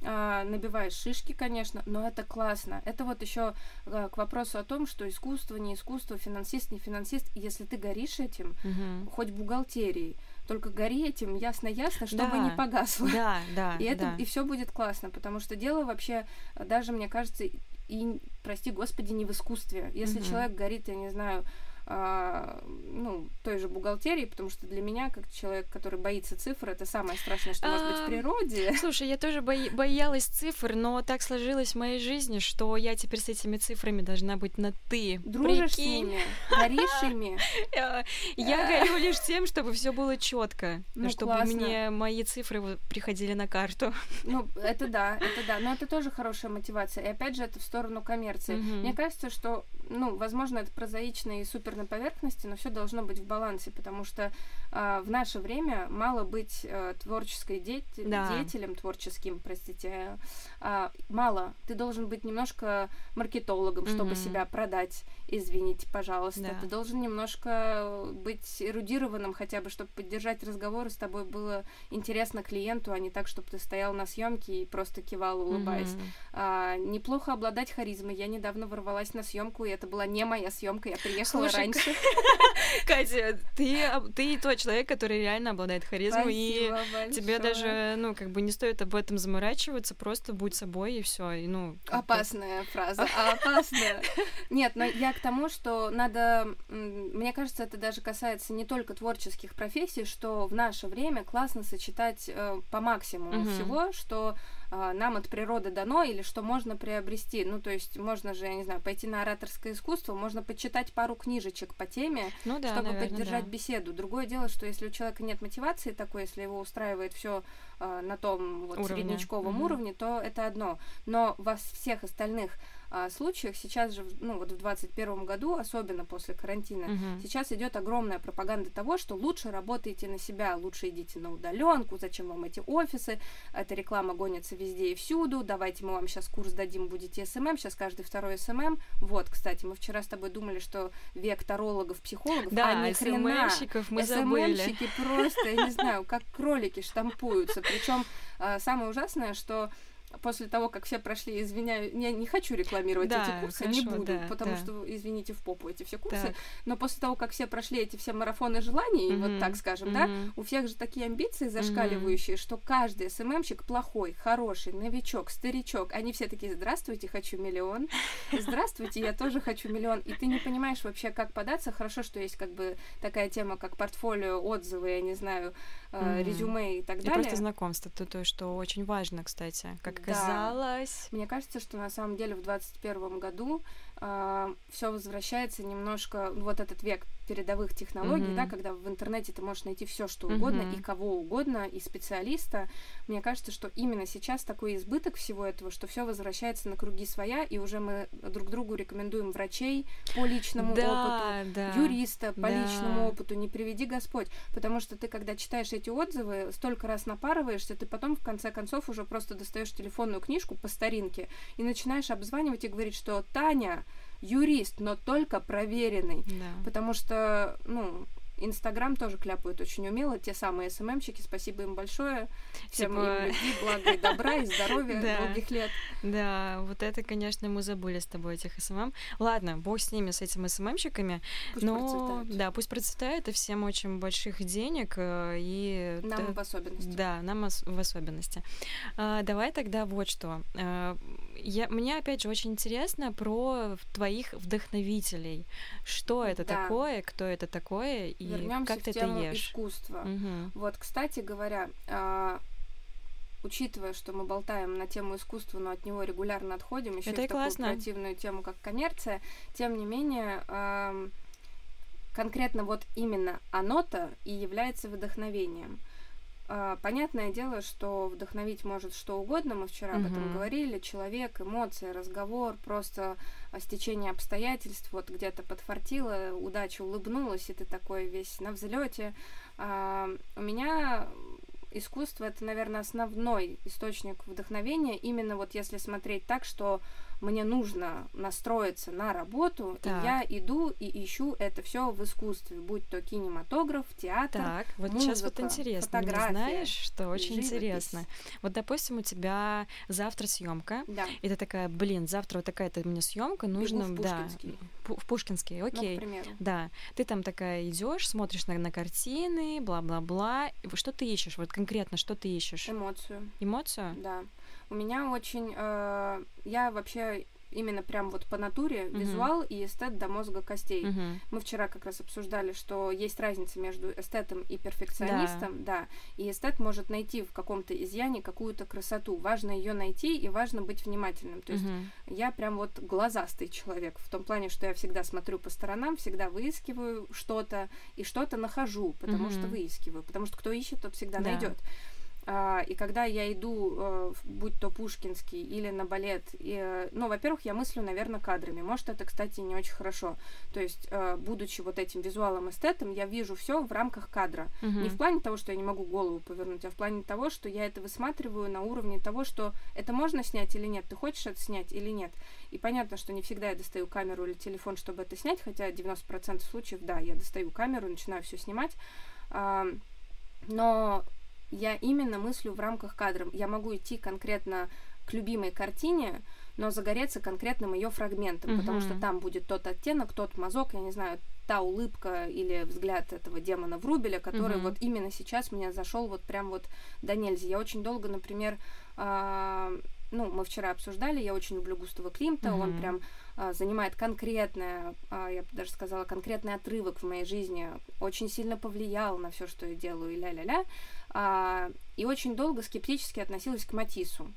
S2: А, набиваешь шишки, конечно, но это классно. Это вот еще а, к вопросу о том, что искусство, не искусство, финансист, не финансист. Если ты горишь этим,
S1: mm-hmm.
S2: хоть бухгалтерией, только гори этим ясно-ясно, чтобы да, не погасло.
S1: Да, да.
S2: И это
S1: да.
S2: и все будет классно, потому что дело вообще даже, мне кажется, и, прости господи, не в искусстве. Если mm-hmm. человек горит, я не знаю, ну, той же бухгалтерии, потому что для меня, как человек, который боится цифр, это самое страшное, что может быть в природе.
S1: Слушай, я тоже бои- боялась цифр, но так сложилось в моей жизни, что я теперь с этими цифрами должна быть на «ты».
S2: Дружишь Прикинь. с ними, горишь ими.
S1: Я горю лишь тем, чтобы все было четко, ну, чтобы мне мои цифры приходили на карту.
S2: Ну, это да, это да, но это тоже хорошая мотивация. И опять же, это в сторону коммерции. Мне кажется, что, ну, возможно, это прозаично и супер на поверхности, но все должно быть в балансе, потому что э, в наше время мало быть э, творческой де- да. деятелем, творческим, простите, э, мало. Ты должен быть немножко маркетологом, mm-hmm. чтобы себя продать, извините, пожалуйста. Да. Ты должен немножко быть эрудированным хотя бы, чтобы поддержать разговор, и с тобой было интересно клиенту, а не так, чтобы ты стоял на съемке и просто кивал, улыбаясь. Mm-hmm. А, неплохо обладать харизмой. Я недавно ворвалась на съемку, и это была не моя съемка, я приехала Слушай, раньше.
S1: Катя, ты, ты тот человек, который реально обладает харизмой, и тебе даже, ну, как бы не стоит об этом заморачиваться, просто будь собой, и все. И, ну,
S2: опасная фраза, опасная. Нет, но я к тому, что надо, мне кажется, это даже касается не только творческих профессий, что в наше время классно сочетать э, по максимуму угу. всего, что нам от природы дано или что можно приобрести. Ну, то есть можно же, я не знаю, пойти на ораторское искусство, можно почитать пару книжечек по теме, ну, да, чтобы наверное, поддержать да. беседу. Другое дело, что если у человека нет мотивации такой, если его устраивает все э, на том вот уровне. среднячковом угу. уровне, то это одно. Но во всех остальных а, случаях сейчас же, ну вот в 2021 году, особенно после карантина, угу. сейчас идет огромная пропаганда того, что лучше работайте на себя, лучше идите на удаленку, зачем вам эти офисы, эта реклама гонится везде и всюду, давайте мы вам сейчас курс дадим, будете SMM, сейчас каждый второй SMM. Вот, кстати, мы вчера с тобой думали, что век тарологов, психологов,
S1: да, а ни хрена. мы забыли.
S2: просто, я не знаю, как кролики штампуются. Причем а, самое ужасное, что после того, как все прошли, извиняю, я не хочу рекламировать да, эти курсы, хорошо, не буду, да, потому да. что, извините, в попу эти все курсы, так. но после того, как все прошли эти все марафоны желаний, mm-hmm. вот так скажем, mm-hmm. да, у всех же такие амбиции зашкаливающие, mm-hmm. что каждый SMM щик плохой, хороший, новичок, старичок, они все такие, здравствуйте, хочу миллион, здравствуйте, я тоже хочу миллион, и ты не понимаешь вообще, как податься, хорошо, что есть как бы такая тема, как портфолио, отзывы, я не знаю, mm-hmm. резюме и так далее.
S1: И просто знакомство, то, то, что очень важно, кстати, как оказалось.
S2: Да. Мне кажется, что на самом деле в 2021 году э, все возвращается немножко, вот этот век передовых технологий, mm-hmm. да, когда в интернете ты можешь найти все, что угодно, mm-hmm. и кого угодно, и специалиста. Мне кажется, что именно сейчас такой избыток всего этого, что все возвращается на круги своя, и уже мы друг другу рекомендуем врачей по личному да, опыту, да, юриста по да. личному опыту, не приведи Господь. Потому что ты, когда читаешь эти отзывы, столько раз напарываешься, ты потом, в конце концов, уже просто достаешь телефонную книжку по старинке и начинаешь обзванивать и говорить, что Таня, юрист, но только проверенный. Да. Потому что, ну, Инстаграм тоже кляпают очень умело, те самые СММщики, спасибо им большое. Всем типа... им любви, блага и добра, и здоровья, долгих лет.
S1: Да, вот это, конечно, мы забыли с тобой этих СММ. Ладно, бог с ними, с этими СММщиками. Пусть но, процветают. Да, пусть процветает, и всем очень больших денег. Э, и...
S2: Нам в особенности.
S1: Да, нам в особенности. А, давай тогда вот что. Я, мне, опять же, очень интересно про твоих вдохновителей. Что это да. такое, кто это такое, и Вернемся как ты
S2: тему
S1: это ешь.
S2: искусства. Угу. Вот, кстати говоря, э, учитывая, что мы болтаем на тему искусства, но от него регулярно отходим, еще это в такую классно. креативную тему, как коммерция, тем не менее... Э, конкретно вот именно оно-то и является вдохновением. А, понятное дело, что вдохновить может что угодно, мы вчера об этом говорили, человек, эмоции, разговор, просто стечение обстоятельств, вот где-то подфартило, удача улыбнулась, и ты такой весь на взлете. А, у меня искусство это, наверное, основной источник вдохновения, именно вот если смотреть так, что мне нужно настроиться на работу, так. и я иду и ищу это все в искусстве, будь то кинематограф, театр, Так,
S1: вот
S2: музыка,
S1: сейчас вот интересно, мне знаешь, что очень живопись. интересно. Вот, допустим, у тебя завтра съемка,
S2: да.
S1: и ты такая, блин, завтра вот такая-то мне съемка, нужно,
S2: Бегу в
S1: да,
S2: Пушкинский.
S1: в Пушкинский, окей,
S2: ну,
S1: да, ты там такая идешь, смотришь на, на картины, бла-бла-бла, что ты ищешь, вот конкретно, что ты ищешь?
S2: Эмоцию.
S1: Эмоцию?
S2: Да. У меня очень... Э, я вообще именно прям вот по натуре uh-huh. визуал и эстет до мозга костей. Uh-huh. Мы вчера как раз обсуждали, что есть разница между эстетом и перфекционистом, да, да и эстет может найти в каком-то изъяне какую-то красоту. Важно ее найти и важно быть внимательным. То есть uh-huh. я прям вот глазастый человек в том плане, что я всегда смотрю по сторонам, всегда выискиваю что-то и что-то нахожу, потому uh-huh. что выискиваю, потому что кто ищет, тот всегда да. найдет. А, и когда я иду, э, будь то Пушкинский или на балет, и, э, ну, во-первых, я мыслю, наверное, кадрами. Может, это, кстати, не очень хорошо. То есть, э, будучи вот этим визуалом эстетом, я вижу все в рамках кадра.
S1: Мгм.
S2: Не в плане того, что я не могу голову повернуть, а в плане того, что я это высматриваю на уровне того, что это можно снять или нет, ты хочешь это снять или нет. И понятно, что не всегда я достаю камеру или телефон, чтобы это снять, хотя 90% случаев, да, я достаю камеру, начинаю все снимать. Но я именно мыслю в рамках кадра. Я могу идти конкретно к любимой картине, но загореться конкретным ее фрагментом, потому что там будет тот оттенок, тот мазок, я не знаю, та улыбка или взгляд этого демона Врубеля, который
S1: Мгм.
S2: вот именно сейчас мне зашел вот прям вот до нельзя. Я очень долго, например, а, ну, мы вчера обсуждали, я очень люблю Густава Климта, он
S1: Мгм.
S2: прям а, занимает конкретное, а, я бы даже сказала, конкретный отрывок в моей жизни, очень сильно повлиял на все, что я делаю, и ля-ля-ля. А, и очень долго скептически относилась к Матису.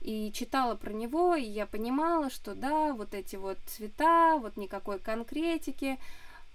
S2: И читала про него, и я понимала, что да, вот эти вот цвета, вот никакой конкретики.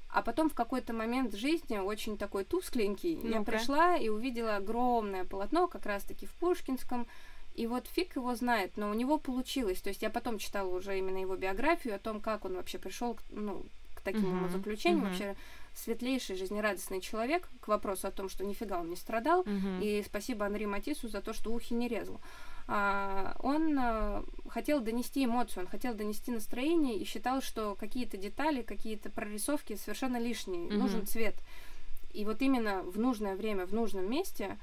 S2: А потом в какой-то момент жизни, очень такой тускленький, я
S1: Ну-ка.
S2: пришла и увидела огромное полотно, как раз-таки в Пушкинском, и вот фиг его знает, но у него получилось. То есть я потом читала уже именно его биографию о том, как он вообще пришел к, ну, к таким
S1: Мгм,
S2: заключениям.
S1: мгм.
S2: Вообще светлейший, жизнерадостный человек, к вопросу о том, что нифига он не страдал.
S1: Мгм.
S2: И спасибо Анри Матису за то, что ухи не резал. А, он а, хотел донести эмоцию, он хотел донести настроение и считал, что какие-то детали, какие-то прорисовки совершенно лишние.
S1: Мгм.
S2: Нужен цвет. И вот именно в нужное время, в нужном месте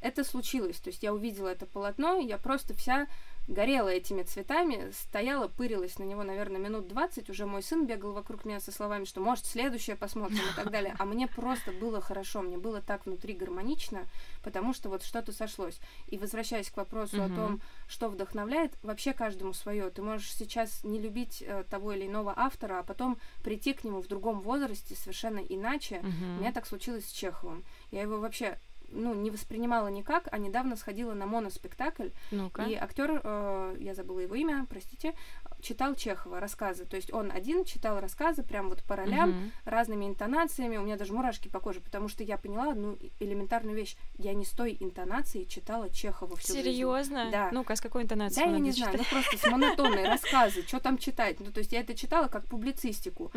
S2: это случилось. То есть я увидела это полотно, я просто вся горела этими цветами, стояла, пырилась на него, наверное, минут 20. Уже мой сын бегал вокруг меня со словами, что может следующее посмотрим и так далее. А мне просто было хорошо, мне было так внутри гармонично, потому что вот что-то сошлось. И возвращаясь к вопросу о
S1: Мгм.
S2: том, что вдохновляет, вообще каждому свое. Ты можешь сейчас не любить э, того или иного автора, а потом прийти к нему в другом возрасте совершенно иначе.
S1: Мгм.
S2: У меня так случилось с Чеховым. Я его вообще ну, не воспринимала никак, а недавно сходила на моноспектакль,
S1: Ну-ка.
S2: и актер, э, я забыла его имя, простите, читал Чехова рассказы. То есть он один читал рассказы прям вот по ролям,
S1: Мгм.
S2: разными интонациями. У меня даже мурашки по коже, потому что я поняла одну элементарную вещь. Я не с той интонацией читала Чехова всю жизнь.
S1: Серьезно?
S2: Да.
S1: Ну-ка, с какой интонацией
S2: Да, я не знаю,
S1: читать?
S2: ну просто с монотонной рассказы, что там читать. Ну, то есть я это читала как публицистику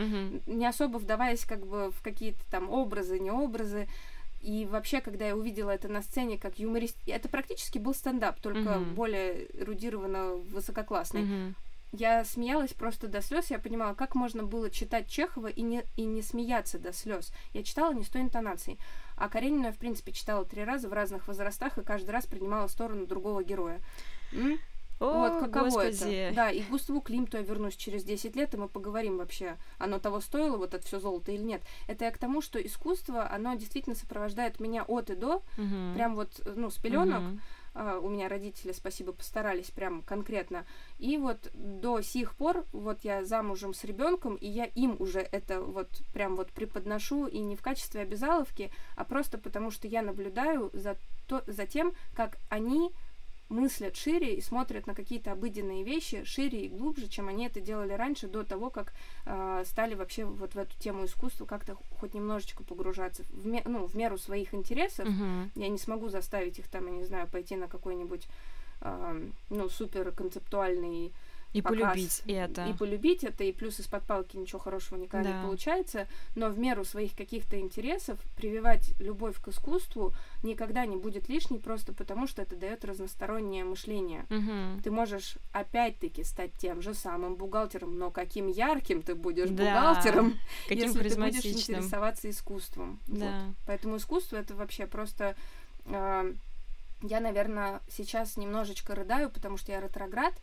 S2: не особо вдаваясь как бы в какие-то там образы, не образы. И вообще, когда я увидела это на сцене как юморист, это практически был стендап, только
S1: Мгм.
S2: более эрудированно высококлассный.
S1: Мгм.
S2: Я смеялась просто до слез. Я понимала, как можно было читать Чехова и не, и не смеяться до слез. Я читала не с той интонацией. А Каренину я, в принципе, читала три раза в разных возрастах и каждый раз принимала сторону другого героя. М?
S1: О,
S2: вот каково
S1: господи.
S2: это. Да, и к Густаву Климту я вернусь через 10 лет, и мы поговорим вообще, оно того стоило, вот это все золото или нет. Это я к тому, что искусство, оно действительно сопровождает меня от и до,
S1: Мгм.
S2: прям вот, ну, с пеленок.
S1: Мгм.
S2: А, у меня родители, спасибо, постарались прям конкретно. И вот до сих пор, вот я замужем с ребенком, и я им уже это вот прям вот преподношу, и не в качестве обязаловки, а просто потому, что я наблюдаю за, то, за тем, как они мыслят шире и смотрят на какие-то обыденные вещи шире и глубже, чем они это делали раньше, до того, как э, стали вообще вот в эту тему искусства как-то хоть немножечко погружаться в, ме- ну, в меру своих интересов.
S1: Мгм.
S2: Я не смогу заставить их там, я не знаю, пойти на какой-нибудь, ам, ну, супер концептуальный
S1: И
S2: показ.
S1: полюбить это.
S2: И полюбить это, и плюс из-под палки ничего хорошего никогда
S1: Да.
S2: не получается, но в меру своих каких-то интересов прививать любовь к искусству никогда не будет лишней, просто потому что это дает разностороннее мышление.
S1: Мгм.
S2: Ты можешь опять-таки стать тем же самым бухгалтером, но каким ярким ты будешь
S1: Да.
S2: бухгалтером,
S1: Каким
S2: если ты будешь интересоваться искусством. Вот.
S1: Да.
S2: Поэтому искусство это вообще просто... э, я, наверное, сейчас немножечко рыдаю, потому что я ретроград.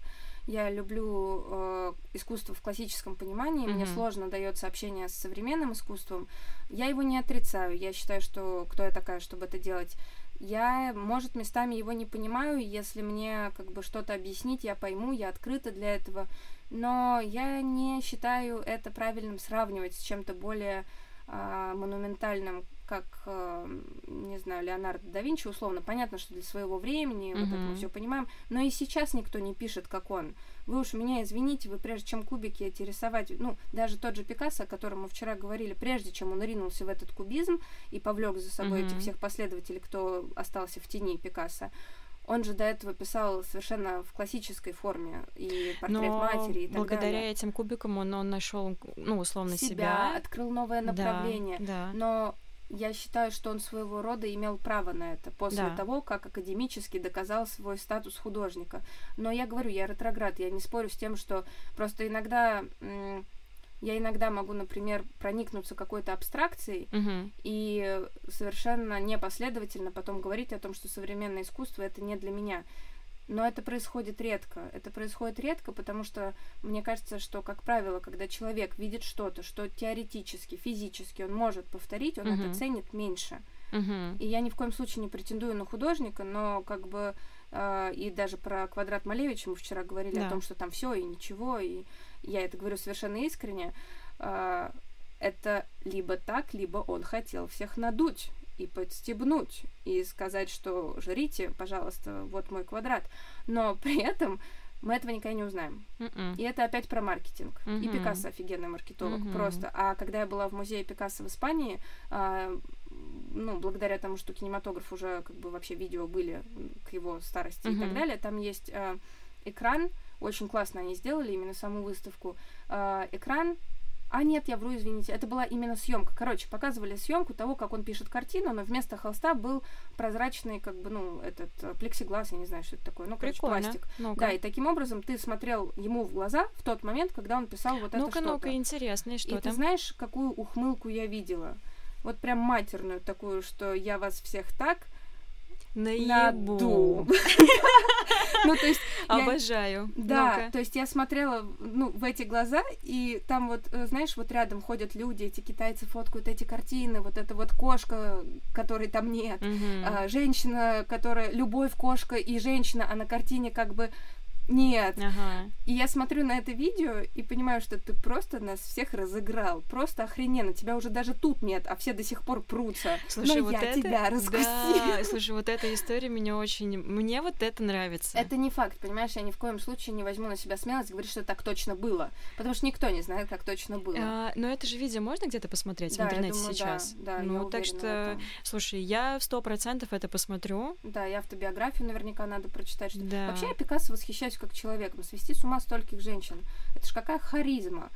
S2: Я люблю э, искусство в классическом понимании. Мне
S1: Мгм.
S2: сложно дается общение с современным искусством. Я его не отрицаю. Я считаю, что кто я такая, чтобы это делать. Я, может, местами его не понимаю. Если мне как бы что-то объяснить, я пойму, я открыта для этого. Но я не считаю это правильным сравнивать с чем-то более монументальным, как, а, не знаю, Леонардо да Винчи, условно. Понятно, что для своего времени, вот это мы все понимаем, но и сейчас никто не пишет, как он. вы уж меня извините, вы прежде чем кубики эти рисовать, ну, даже тот же Пикассо, о котором мы вчера говорили, прежде чем он ринулся в этот кубизм и повлек за собой mm-hmm. этих всех последователей, кто остался в тени Пикассо, он же до этого писал совершенно в классической форме и портрет
S1: Но
S2: матери и так
S1: благодаря
S2: далее.
S1: этим кубикам он, он нашел, ну, условно,
S2: себя,
S1: себя.
S2: открыл новое направление.
S1: Да, да.
S2: Но я считаю, что он своего рода имел право на это после
S1: Да.
S2: того, как академически доказал свой статус художника. Но я говорю, я ретроград, я не спорю с тем, что просто иногда я иногда могу, например, проникнуться какой-то абстракцией
S1: Мгм.
S2: и совершенно непоследовательно потом говорить о том, что современное искусство это не для меня. Но это происходит редко. Это происходит редко, потому что мне кажется, что, как правило, когда человек видит что-то, что теоретически, физически он может повторить, он
S1: Мгм.
S2: это ценит меньше.
S1: Мгм.
S2: И я ни в коем случае не претендую на художника, но как бы э, и даже про квадрат Малевича мы вчера говорили
S1: Да.
S2: о том, что там все и ничего, и я это говорю совершенно искренне. Э, это либо так, либо он хотел всех надуть и подстебнуть, и сказать, что жрите, пожалуйста, вот мой квадрат. Но при этом мы этого никогда не узнаем.
S1: Мгм.
S2: И это опять про маркетинг. И
S1: Мгм.
S2: Пикассо офигенный маркетолог
S1: Мгм.
S2: просто. А когда я была в музее Пикассо в Испании, а, ну, благодаря тому, что кинематограф уже, как бы, вообще видео были к его старости и так далее, там есть а, экран, очень классно они сделали именно саму выставку. А, экран а нет, я вру, извините, это была именно съемка. Короче, показывали съемку того, как он пишет картину, но вместо холста был прозрачный, как бы, ну, этот э, плексиглаз, я не знаю, что это такое, ну, короче,
S1: Прикольно.
S2: пластик.
S1: Ну-ка.
S2: Да, и таким образом ты смотрел ему в глаза в тот момент, когда он писал вот это
S1: Ну-ка,
S2: что-то.
S1: ну-ка, интересно, и что
S2: и ты знаешь, какую ухмылку я видела? Вот прям матерную такую, что я вас всех так.
S1: Наебу.
S2: Ну, то есть,
S1: Обожаю.
S2: да, то есть я смотрела, ну, в эти глаза, и там вот, э, знаешь, вот рядом ходят люди, эти китайцы фоткают эти картины, вот эта вот кошка, которой там нет, а, женщина, которая любовь кошка и женщина, а на картине как бы нет.
S1: Ага.
S2: И я смотрю на это видео и понимаю, что ты просто нас всех разыграл. Просто охрененно. Тебя уже даже тут нет, а все до сих пор прутся.
S1: Слушай,
S2: Но
S1: вот
S2: я
S1: это...
S2: тебя раскусила.
S1: Да, слушай, вот эта история меня очень... Мне вот это нравится.
S2: Это не факт, понимаешь? Я ни в коем случае не возьму на себя смелость говорить, что так точно было. Потому что никто не знает, как точно было.
S1: А, но это же видео можно где-то посмотреть
S2: Да,
S1: в
S2: я
S1: интернете
S2: думаю, да,
S1: сейчас?
S2: да, я
S1: ну, так что, слушай, я в сто процентов это посмотрю.
S2: Да, и автобиографию наверняка надо прочитать. Что...
S1: Да.
S2: Вообще я Пикассо восхищаюсь как человеком. Свести с ума стольких женщин. Это ж какая харизма.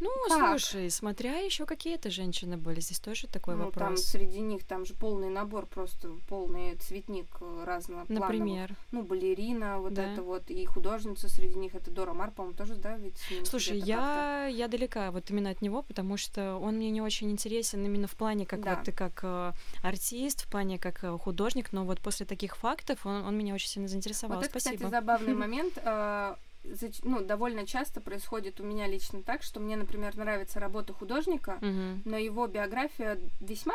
S1: Ну,
S2: Как?
S1: слушай, смотря еще какие-то женщины были, здесь тоже такой
S2: ну, там
S1: вопрос.
S2: среди них, там же полный набор, просто полный цветник э, разного.
S1: Например.
S2: Ну, балерина, вот
S1: Да.
S2: это вот, и художница среди них, это Дора Мар, по-моему, тоже, да, ведь
S1: Слушай, я, я далека вот именно от него, потому что он мне не очень интересен именно в плане, как
S2: Да.
S1: вот ты как э, артист, в плане как э, художник, но вот после таких фактов он, он меня очень сильно заинтересовал.
S2: Вот это,
S1: Спасибо.
S2: кстати, забавный момент. Э, Ну, довольно часто происходит у меня лично так, что мне, например, нравится работа художника,
S1: Мгм.
S2: но его биография весьма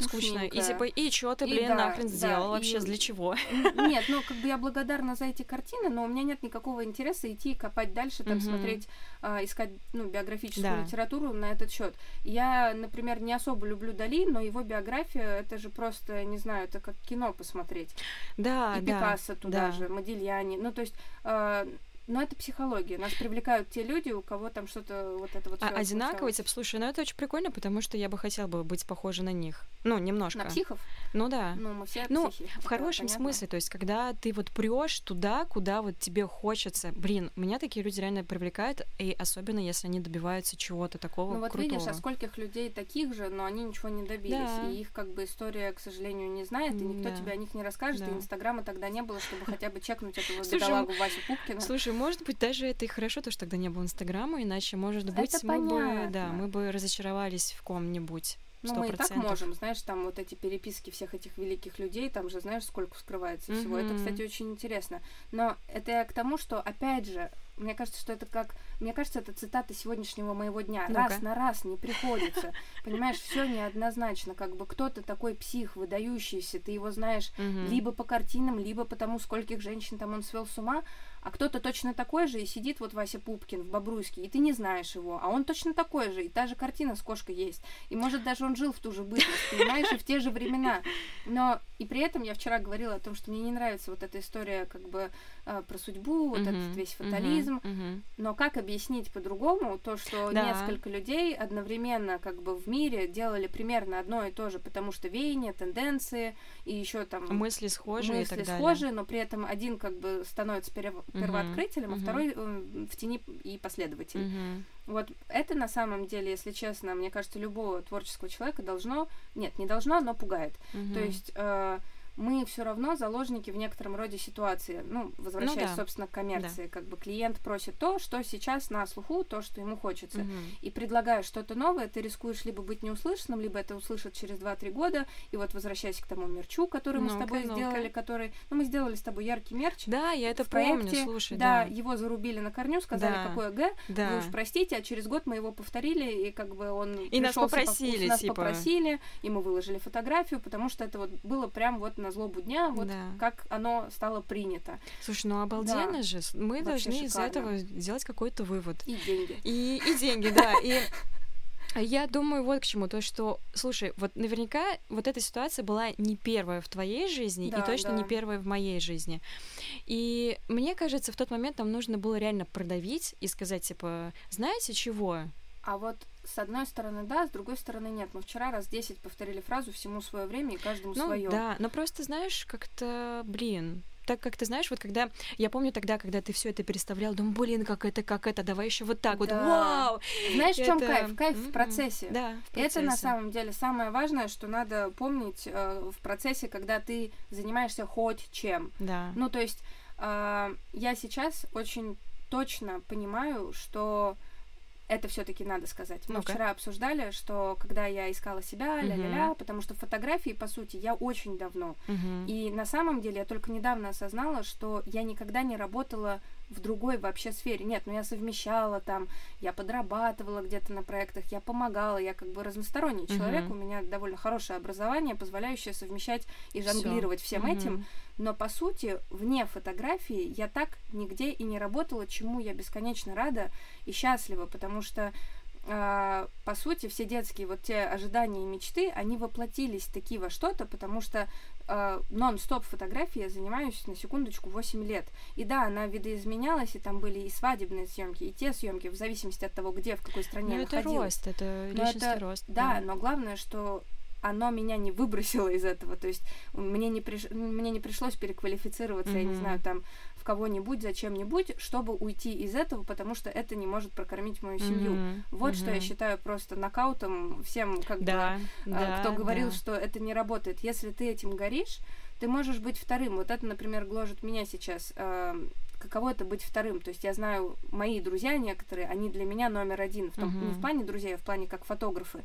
S1: Скучно. И типа, и чё ты,
S2: И
S1: блин,
S2: да,
S1: нахрен
S2: да,
S1: сделал
S2: и-
S1: вообще, для чего?
S2: Нет, ну, как бы я благодарна за эти картины, но у меня нет никакого интереса идти и копать дальше, там,
S1: Мгм.
S2: смотреть, а, искать, ну, биографическую
S1: Да.
S2: литературу на этот счет. Я, например, не особо люблю Дали, но его биография, это же просто, не знаю, это как кино посмотреть.
S1: Да,
S2: и
S1: да.
S2: Пикассо туда
S1: да.
S2: же, Модильяни. Ну, то есть, э, но это психология. Нас привлекают те люди, у кого там что-то вот это вот
S1: А, одинаковые,
S2: случалось.
S1: типа, слушай, ну это очень прикольно, потому что я бы хотела бы быть похожа на них. Ну, немножко.
S2: На психов?
S1: Ну да.
S2: Ну, мы все
S1: Ну,
S2: психи.
S1: В хорошем
S2: понятно.
S1: смысле, то есть, когда ты вот прешь туда, куда вот тебе хочется. Блин, меня такие люди реально привлекают, и особенно если они добиваются чего-то такого
S2: Ну вот
S1: крутого.
S2: видишь, а скольких людей таких же, но они ничего не добились.
S1: Да.
S2: И их как бы история, к сожалению, не знает, и никто
S1: Да.
S2: тебе о них не расскажет, и
S1: Да.
S2: Инстаграма тогда не было, чтобы хотя бы чекнуть этого
S1: Слушай,
S2: бедолагу Васю Пупкина.
S1: Слушай, может быть, даже это и хорошо, то, что тогда не было Инстаграма, иначе, может быть,
S2: Это
S1: мы бы, да, мы бы разочаровались в ком-нибудь.
S2: Ну,
S1: Сто
S2: мы и так можем, знаешь, там вот эти переписки всех этих великих людей, там же знаешь, сколько скрывается всего. Это, кстати, очень интересно. Но это я к тому, что, опять же, мне кажется, что это как... Мне кажется, это цитата сегодняшнего моего дня.
S1: Ну-ка.
S2: Раз на раз не приходится. Понимаешь, все неоднозначно. Как бы кто-то такой псих, выдающийся, ты его знаешь
S1: Мгм.
S2: либо по картинам, либо потому, скольких женщин там он свел с ума, а кто-то точно такой же и сидит вот Вася Пупкин в Бобруйске, и ты не знаешь его, а он точно такой же, и та же картина с кошкой есть. И может даже он жил в ту же бытность, понимаешь, и в те же времена. Но и при этом я вчера говорила о том, что мне не нравится вот эта история как бы э, про судьбу, вот
S1: Мгм,
S2: этот весь фатализм.
S1: мгм.
S2: Но как объяснить по-другому то, что
S1: Да.
S2: несколько людей одновременно как бы в мире делали примерно одно и то же, потому что веяния, тенденции и еще там
S1: Мысли схожие и
S2: мысли
S1: так далее.
S2: схожи, но при этом один как бы становится
S1: Мгм,
S2: первооткрытелем, а
S1: мгм.
S2: второй э, в тени и последователь.
S1: Мгм.
S2: Вот это на самом деле, если честно, мне кажется, любого творческого человека должно, нет, не должно, но пугает.
S1: Мгм.
S2: То есть э, мы все равно заложники в некотором роде ситуации. Ну, возвращаясь,
S1: да.
S2: собственно, к коммерции. Как бы клиент просит то, что сейчас на слуху, то, что ему хочется.
S1: Мгм.
S2: И предлагая что-то новое, ты рискуешь либо быть неуслышанным, либо это услышат через 2-3 года. И вот возвращаясь к тому мерчу, который мы с тобой
S1: ну-ка.
S2: сделали, который... Ну, мы сделали с тобой яркий мерч.
S1: Да, я это
S2: в
S1: помню,
S2: проекте,
S1: слушай,
S2: да,
S1: да.
S2: его зарубили на корню, сказали,
S1: Да.
S2: какое Г,
S1: Да.
S2: вы уж простите, а через год мы его повторили, и как бы он
S1: И нас
S2: по
S1: попросили,
S2: вкусу, нас
S1: типа.
S2: попросили, и мы выложили фотографию, потому что это вот было прям вот на злобу дня, вот
S1: Да.
S2: как оно стало принято.
S1: Слушай, ну обалденно же. с- Мы
S2: Вообще
S1: должны из
S2: шикарно.
S1: этого сделать какой-то вывод.
S2: И деньги.
S1: И, и деньги, да. И я думаю, вот к чему. То, что, слушай, вот наверняка вот эта ситуация была не первая в твоей жизни
S2: Да,
S1: и точно
S2: да.
S1: не первая в моей жизни. И мне кажется, в тот момент нам нужно было реально продавить и сказать, типа, знаете чего?
S2: А вот с одной стороны да, с другой стороны нет. Мы вчера раз 10 повторили фразу «всему свое время» и каждому
S1: Ну
S2: свое.
S1: да, но просто, знаешь, как-то, блин, так как ты знаешь, вот когда я помню тогда, когда ты все это переставлял, думаю, блин, как это, как это, давай еще вот так вот,
S2: Да.
S1: вау!
S2: Знаешь, в чем
S1: Это-
S2: кайф? Кайф в
S1: Мгм.
S2: процессе.
S1: Да, в
S2: И это на
S1: процессе.
S2: самом деле самое важное, что надо помнить э, в процессе, когда ты занимаешься хоть чем.
S1: Да.
S2: Ну, то есть а, я сейчас очень точно понимаю, что это все-таки надо сказать. Мы
S1: Ну-ка.
S2: вчера обсуждали, что когда я искала себя, ля-ля-ля, потому что фотографии, по сути, я очень давно.
S1: Мгм.
S2: И на самом деле я только недавно осознала, что я никогда не работала в другой вообще сфере. Нет, ну я совмещала там, я подрабатывала где-то на проектах, я помогала, я как бы разносторонний
S1: Мгм.
S2: человек, у меня довольно хорошее образование, позволяющее совмещать и
S1: Всё.
S2: жонглировать всем
S1: Мгм.
S2: этим. Но по сути, вне фотографии я так нигде и не работала, чему я бесконечно рада и счастлива, потому что а, по сути, все детские вот те ожидания и мечты, они воплотились таки во что-то, потому что а, нон-стоп фотографии я занимаюсь на секундочку 8 лет. И да, она видоизменялась, и там были и свадебные съемки, и те съемки, в зависимости от того, где, в какой стране
S1: Ну,
S2: я
S1: это
S2: находилась.
S1: рост, это
S2: Но
S1: личностный
S2: это-
S1: рост.
S2: Да, но главное, что оно меня не выбросило из этого. То есть мне не, приш... мне не пришлось переквалифицироваться, я не знаю, там кого-нибудь, зачем-нибудь, чтобы уйти из этого, потому что это не может прокормить мою семью.
S1: Мгм,
S2: Вот что я считаю просто нокаутом всем, как бы,
S1: Да,
S2: а,
S1: да,
S2: кто говорил,
S1: да.
S2: что это не работает. Если ты этим горишь, ты можешь быть вторым. Вот это, например, гложет меня сейчас. а, Каково это быть вторым? То есть я знаю, мои друзья некоторые, они для меня номер один. В том, Не в плане друзей, а в плане как фотографы.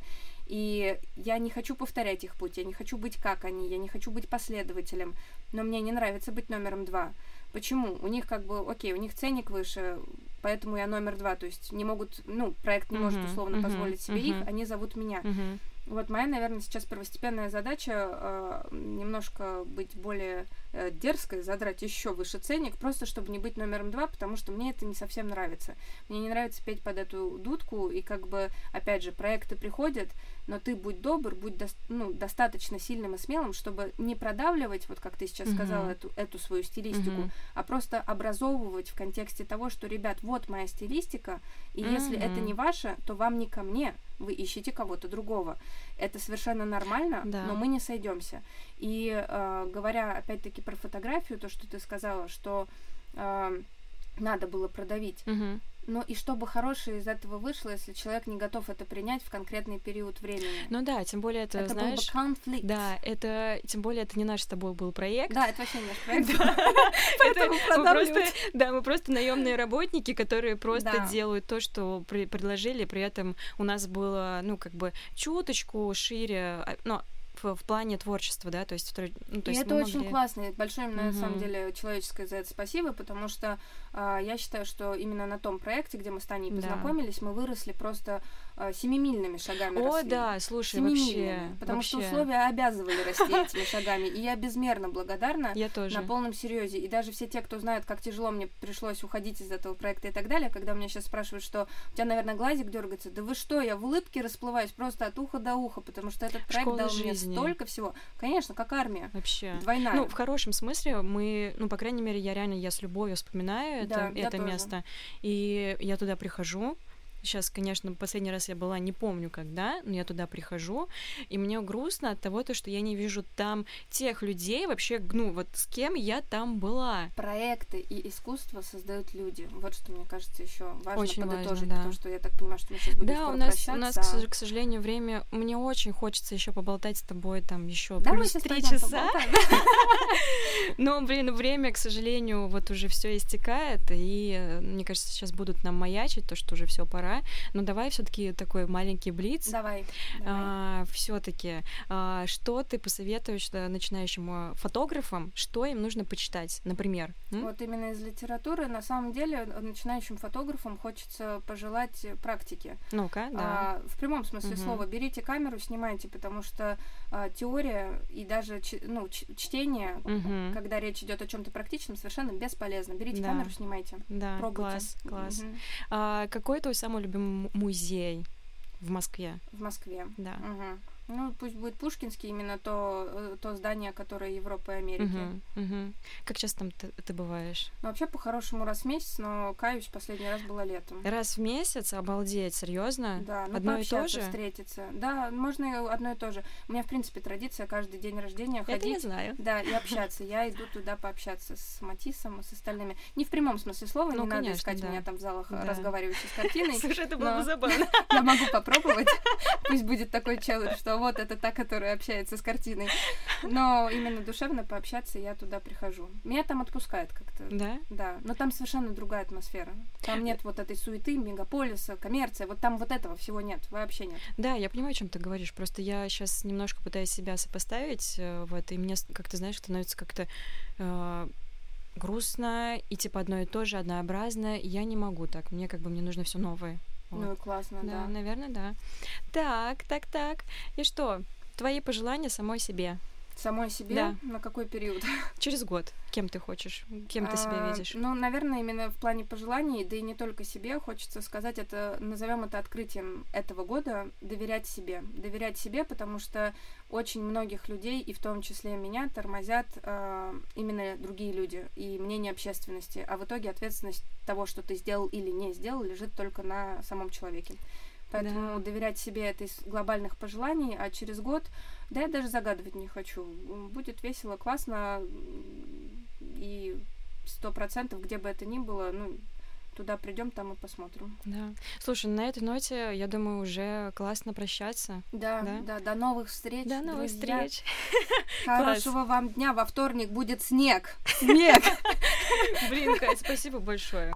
S2: И я не хочу повторять их путь, я не хочу быть как они, я не хочу быть последователем. Но мне не нравится быть номером два. Почему? У них как бы, окей, у них ценник выше, поэтому я номер два. То есть не могут, ну, проект не может
S1: Мгм,
S2: условно
S1: мгм,
S2: позволить себе их,
S1: мгм.
S2: они зовут меня.
S1: Мгм.
S2: Вот моя, наверное, сейчас первостепенная задача э, немножко быть более э, дерзкой, задрать еще выше ценник, просто чтобы не быть номером два, потому что мне это не совсем нравится. Мне не нравится петь под эту дудку, и как бы, опять же, проекты приходят, но ты будь добр, будь дос- ну, достаточно сильным и смелым, чтобы не продавливать, вот как ты сейчас
S1: Мгм.
S2: сказала, эту, эту свою стилистику,
S1: Мгм.
S2: а просто образовывать в контексте того, что, ребят, вот моя стилистика, и если это не ваше, то вам не ко мне, вы ищете кого-то другого. Это совершенно нормально,
S1: Да.
S2: но мы не сойдемся. И э, говоря опять-таки про фотографию, то, что ты сказала, что э, надо было продавить.
S1: Мгм.
S2: Ну и чтобы хорошее из этого вышло, если человек не готов это принять в конкретный период времени.
S1: Ну да, тем более это,
S2: это
S1: знаешь...
S2: был бы конфликт.
S1: Да, это, тем более, это не наш с тобой был проект.
S2: Да, это вообще не наш проект.
S1: Поэтому просто, да, мы просто наемные работники, которые просто делают то, что предложили, при этом у нас было, ну, как бы чуточку шире, ну, в, в плане творчества, да, то есть, ну, то
S2: и
S1: есть
S2: это очень
S1: могли-
S2: классно, и большое на
S1: Мгм.
S2: самом деле человеческое за это спасибо, потому что а, я считаю, что именно на том проекте, где мы с Таней
S1: Да.
S2: познакомились, мы выросли просто э, семимильными шагами
S1: О,
S2: росли.
S1: да, слушай, вообще.
S2: потому
S1: вообще.
S2: что условия обязывали расти этими шагами. И я безмерно благодарна
S1: Я тоже.
S2: на полном серьезе. И даже все те, кто знают, как тяжело мне пришлось уходить из этого проекта и так далее, когда меня сейчас спрашивают, что у тебя, наверное, глазик дергается, да вы что, я в улыбке расплываюсь просто от уха до уха, потому что этот проект
S1: Школа
S2: дал мне
S1: жизни.
S2: столько всего. Конечно, как армия.
S1: Вообще.
S2: Двойная.
S1: Ну, в хорошем смысле мы, ну, по крайней мере, я реально, я с любовью вспоминаю
S2: Да,
S1: это, это
S2: тоже.
S1: место. И я туда прихожу. Сейчас, конечно, последний раз я была, не помню когда, но я туда прихожу, и мне грустно от того, то, что я не вижу там тех людей, вообще, ну, вот с кем я там была.
S2: проекты и искусство создают люди. Вот что мне кажется еще важно
S1: Очень важно,
S2: подытожить,
S1: да.
S2: потому что я так понимаю, что мы сейчас будем
S1: Да, у нас, у нас, к, сожалению, время. Мне очень хочется еще поболтать с тобой там еще
S2: Да,
S1: плюс три часа. Но, блин, время, к сожалению, вот уже все истекает, и э, мне кажется, сейчас будут нам маячить то, что уже все пора. Но давай все-таки такой маленький блиц.
S2: Давай. давай.
S1: все-таки, что ты посоветуешь э, начинающим э, фотографам, что им нужно почитать, например? м?
S2: Вот именно из литературы, на самом деле, э, начинающим фотографам хочется пожелать практики.
S1: Ну-ка, да.
S2: А, в прямом смысле
S1: Мгм.
S2: слова, берите камеру, снимайте, потому что а, теория и даже ну, чтение,
S1: Мгм.
S2: когда речь идет о чем-то практичном, совершенно бесполезно. Берите
S1: Да.
S2: камеру, снимайте.
S1: Да,
S2: Пробуйте.
S1: класс, класс.
S2: Мгм.
S1: А какой твой самый любимый музей в Москве?
S2: В Москве.
S1: Да.
S2: Мгм. Ну, пусть будет Пушкинский, именно то, э, то здание, которое Европы и Америки.
S1: Мгм, мгм. Как часто там ты, ты бываешь?
S2: Ну, вообще, по-хорошему, раз в месяц, но, каюсь, последний раз было летом.
S1: Раз в месяц? Обалдеть, серьезно?
S2: Да, ну
S1: Одно и то же?
S2: встретиться. Да, можно одно и то же. У меня, в принципе, традиция каждый день рождения
S1: Это я
S2: ходить.
S1: знаю.
S2: Да, и общаться. Я иду туда пообщаться с Матисом с остальными. Не в прямом смысле слова,
S1: Ну,
S2: не надо
S1: конечно,
S2: искать
S1: да.
S2: меня там в залах
S1: Да.
S2: разговаривающей с картиной.
S1: Слушай, это
S2: было бы
S1: забавно.
S2: Я могу попробовать. Пусть будет такой челлендж, что вот это та, которая общается с картиной. Но именно душевно пообщаться я туда прихожу. Меня там отпускает как-то.
S1: Да?
S2: Да, но там совершенно другая атмосфера. Там нет вот этой суеты, мегаполиса, коммерция. Вот там вот этого всего нет, вообще нет.
S1: Да, я понимаю, о чем ты говоришь. Просто я сейчас немножко пытаюсь себя сопоставить э, в это, и мне, с- как ты знаешь, становится как-то э, грустно и типа одно и то же, однообразно. И я не могу так. Мне как бы мне нужно все новое. Вот.
S2: Ну классно,
S1: да,
S2: да.
S1: наверное, да. Так, так, так. И что? Твои пожелания самой себе.
S2: Самой себе
S1: Да.
S2: на какой период?
S1: Через год. Кем ты хочешь? Кем ты себя
S2: А,
S1: видишь?
S2: Ну, наверное, именно в плане пожеланий, да и не только себе, хочется сказать это, назовем это открытием этого года, доверять себе. Доверять себе, потому что очень многих людей, и в том числе меня, тормозят а, именно другие люди и мнение общественности. А в итоге ответственность того, что ты сделал или не сделал, лежит только на самом человеке. Поэтому
S1: Да.
S2: доверять себе это из глобальных пожеланий, а через год, да я даже загадывать не хочу. Будет весело, классно, и сто процентов, где бы это ни было, ну, туда придем, там и посмотрим.
S1: Да. Слушай, на этой ноте, я думаю, уже классно прощаться.
S2: Да,
S1: Да?
S2: да, до новых встреч.
S1: До новых
S2: друзья.
S1: встреч.
S2: Хорошего вам дня. Во вторник будет снег. Снег.
S1: Блин, Кать, спасибо большое.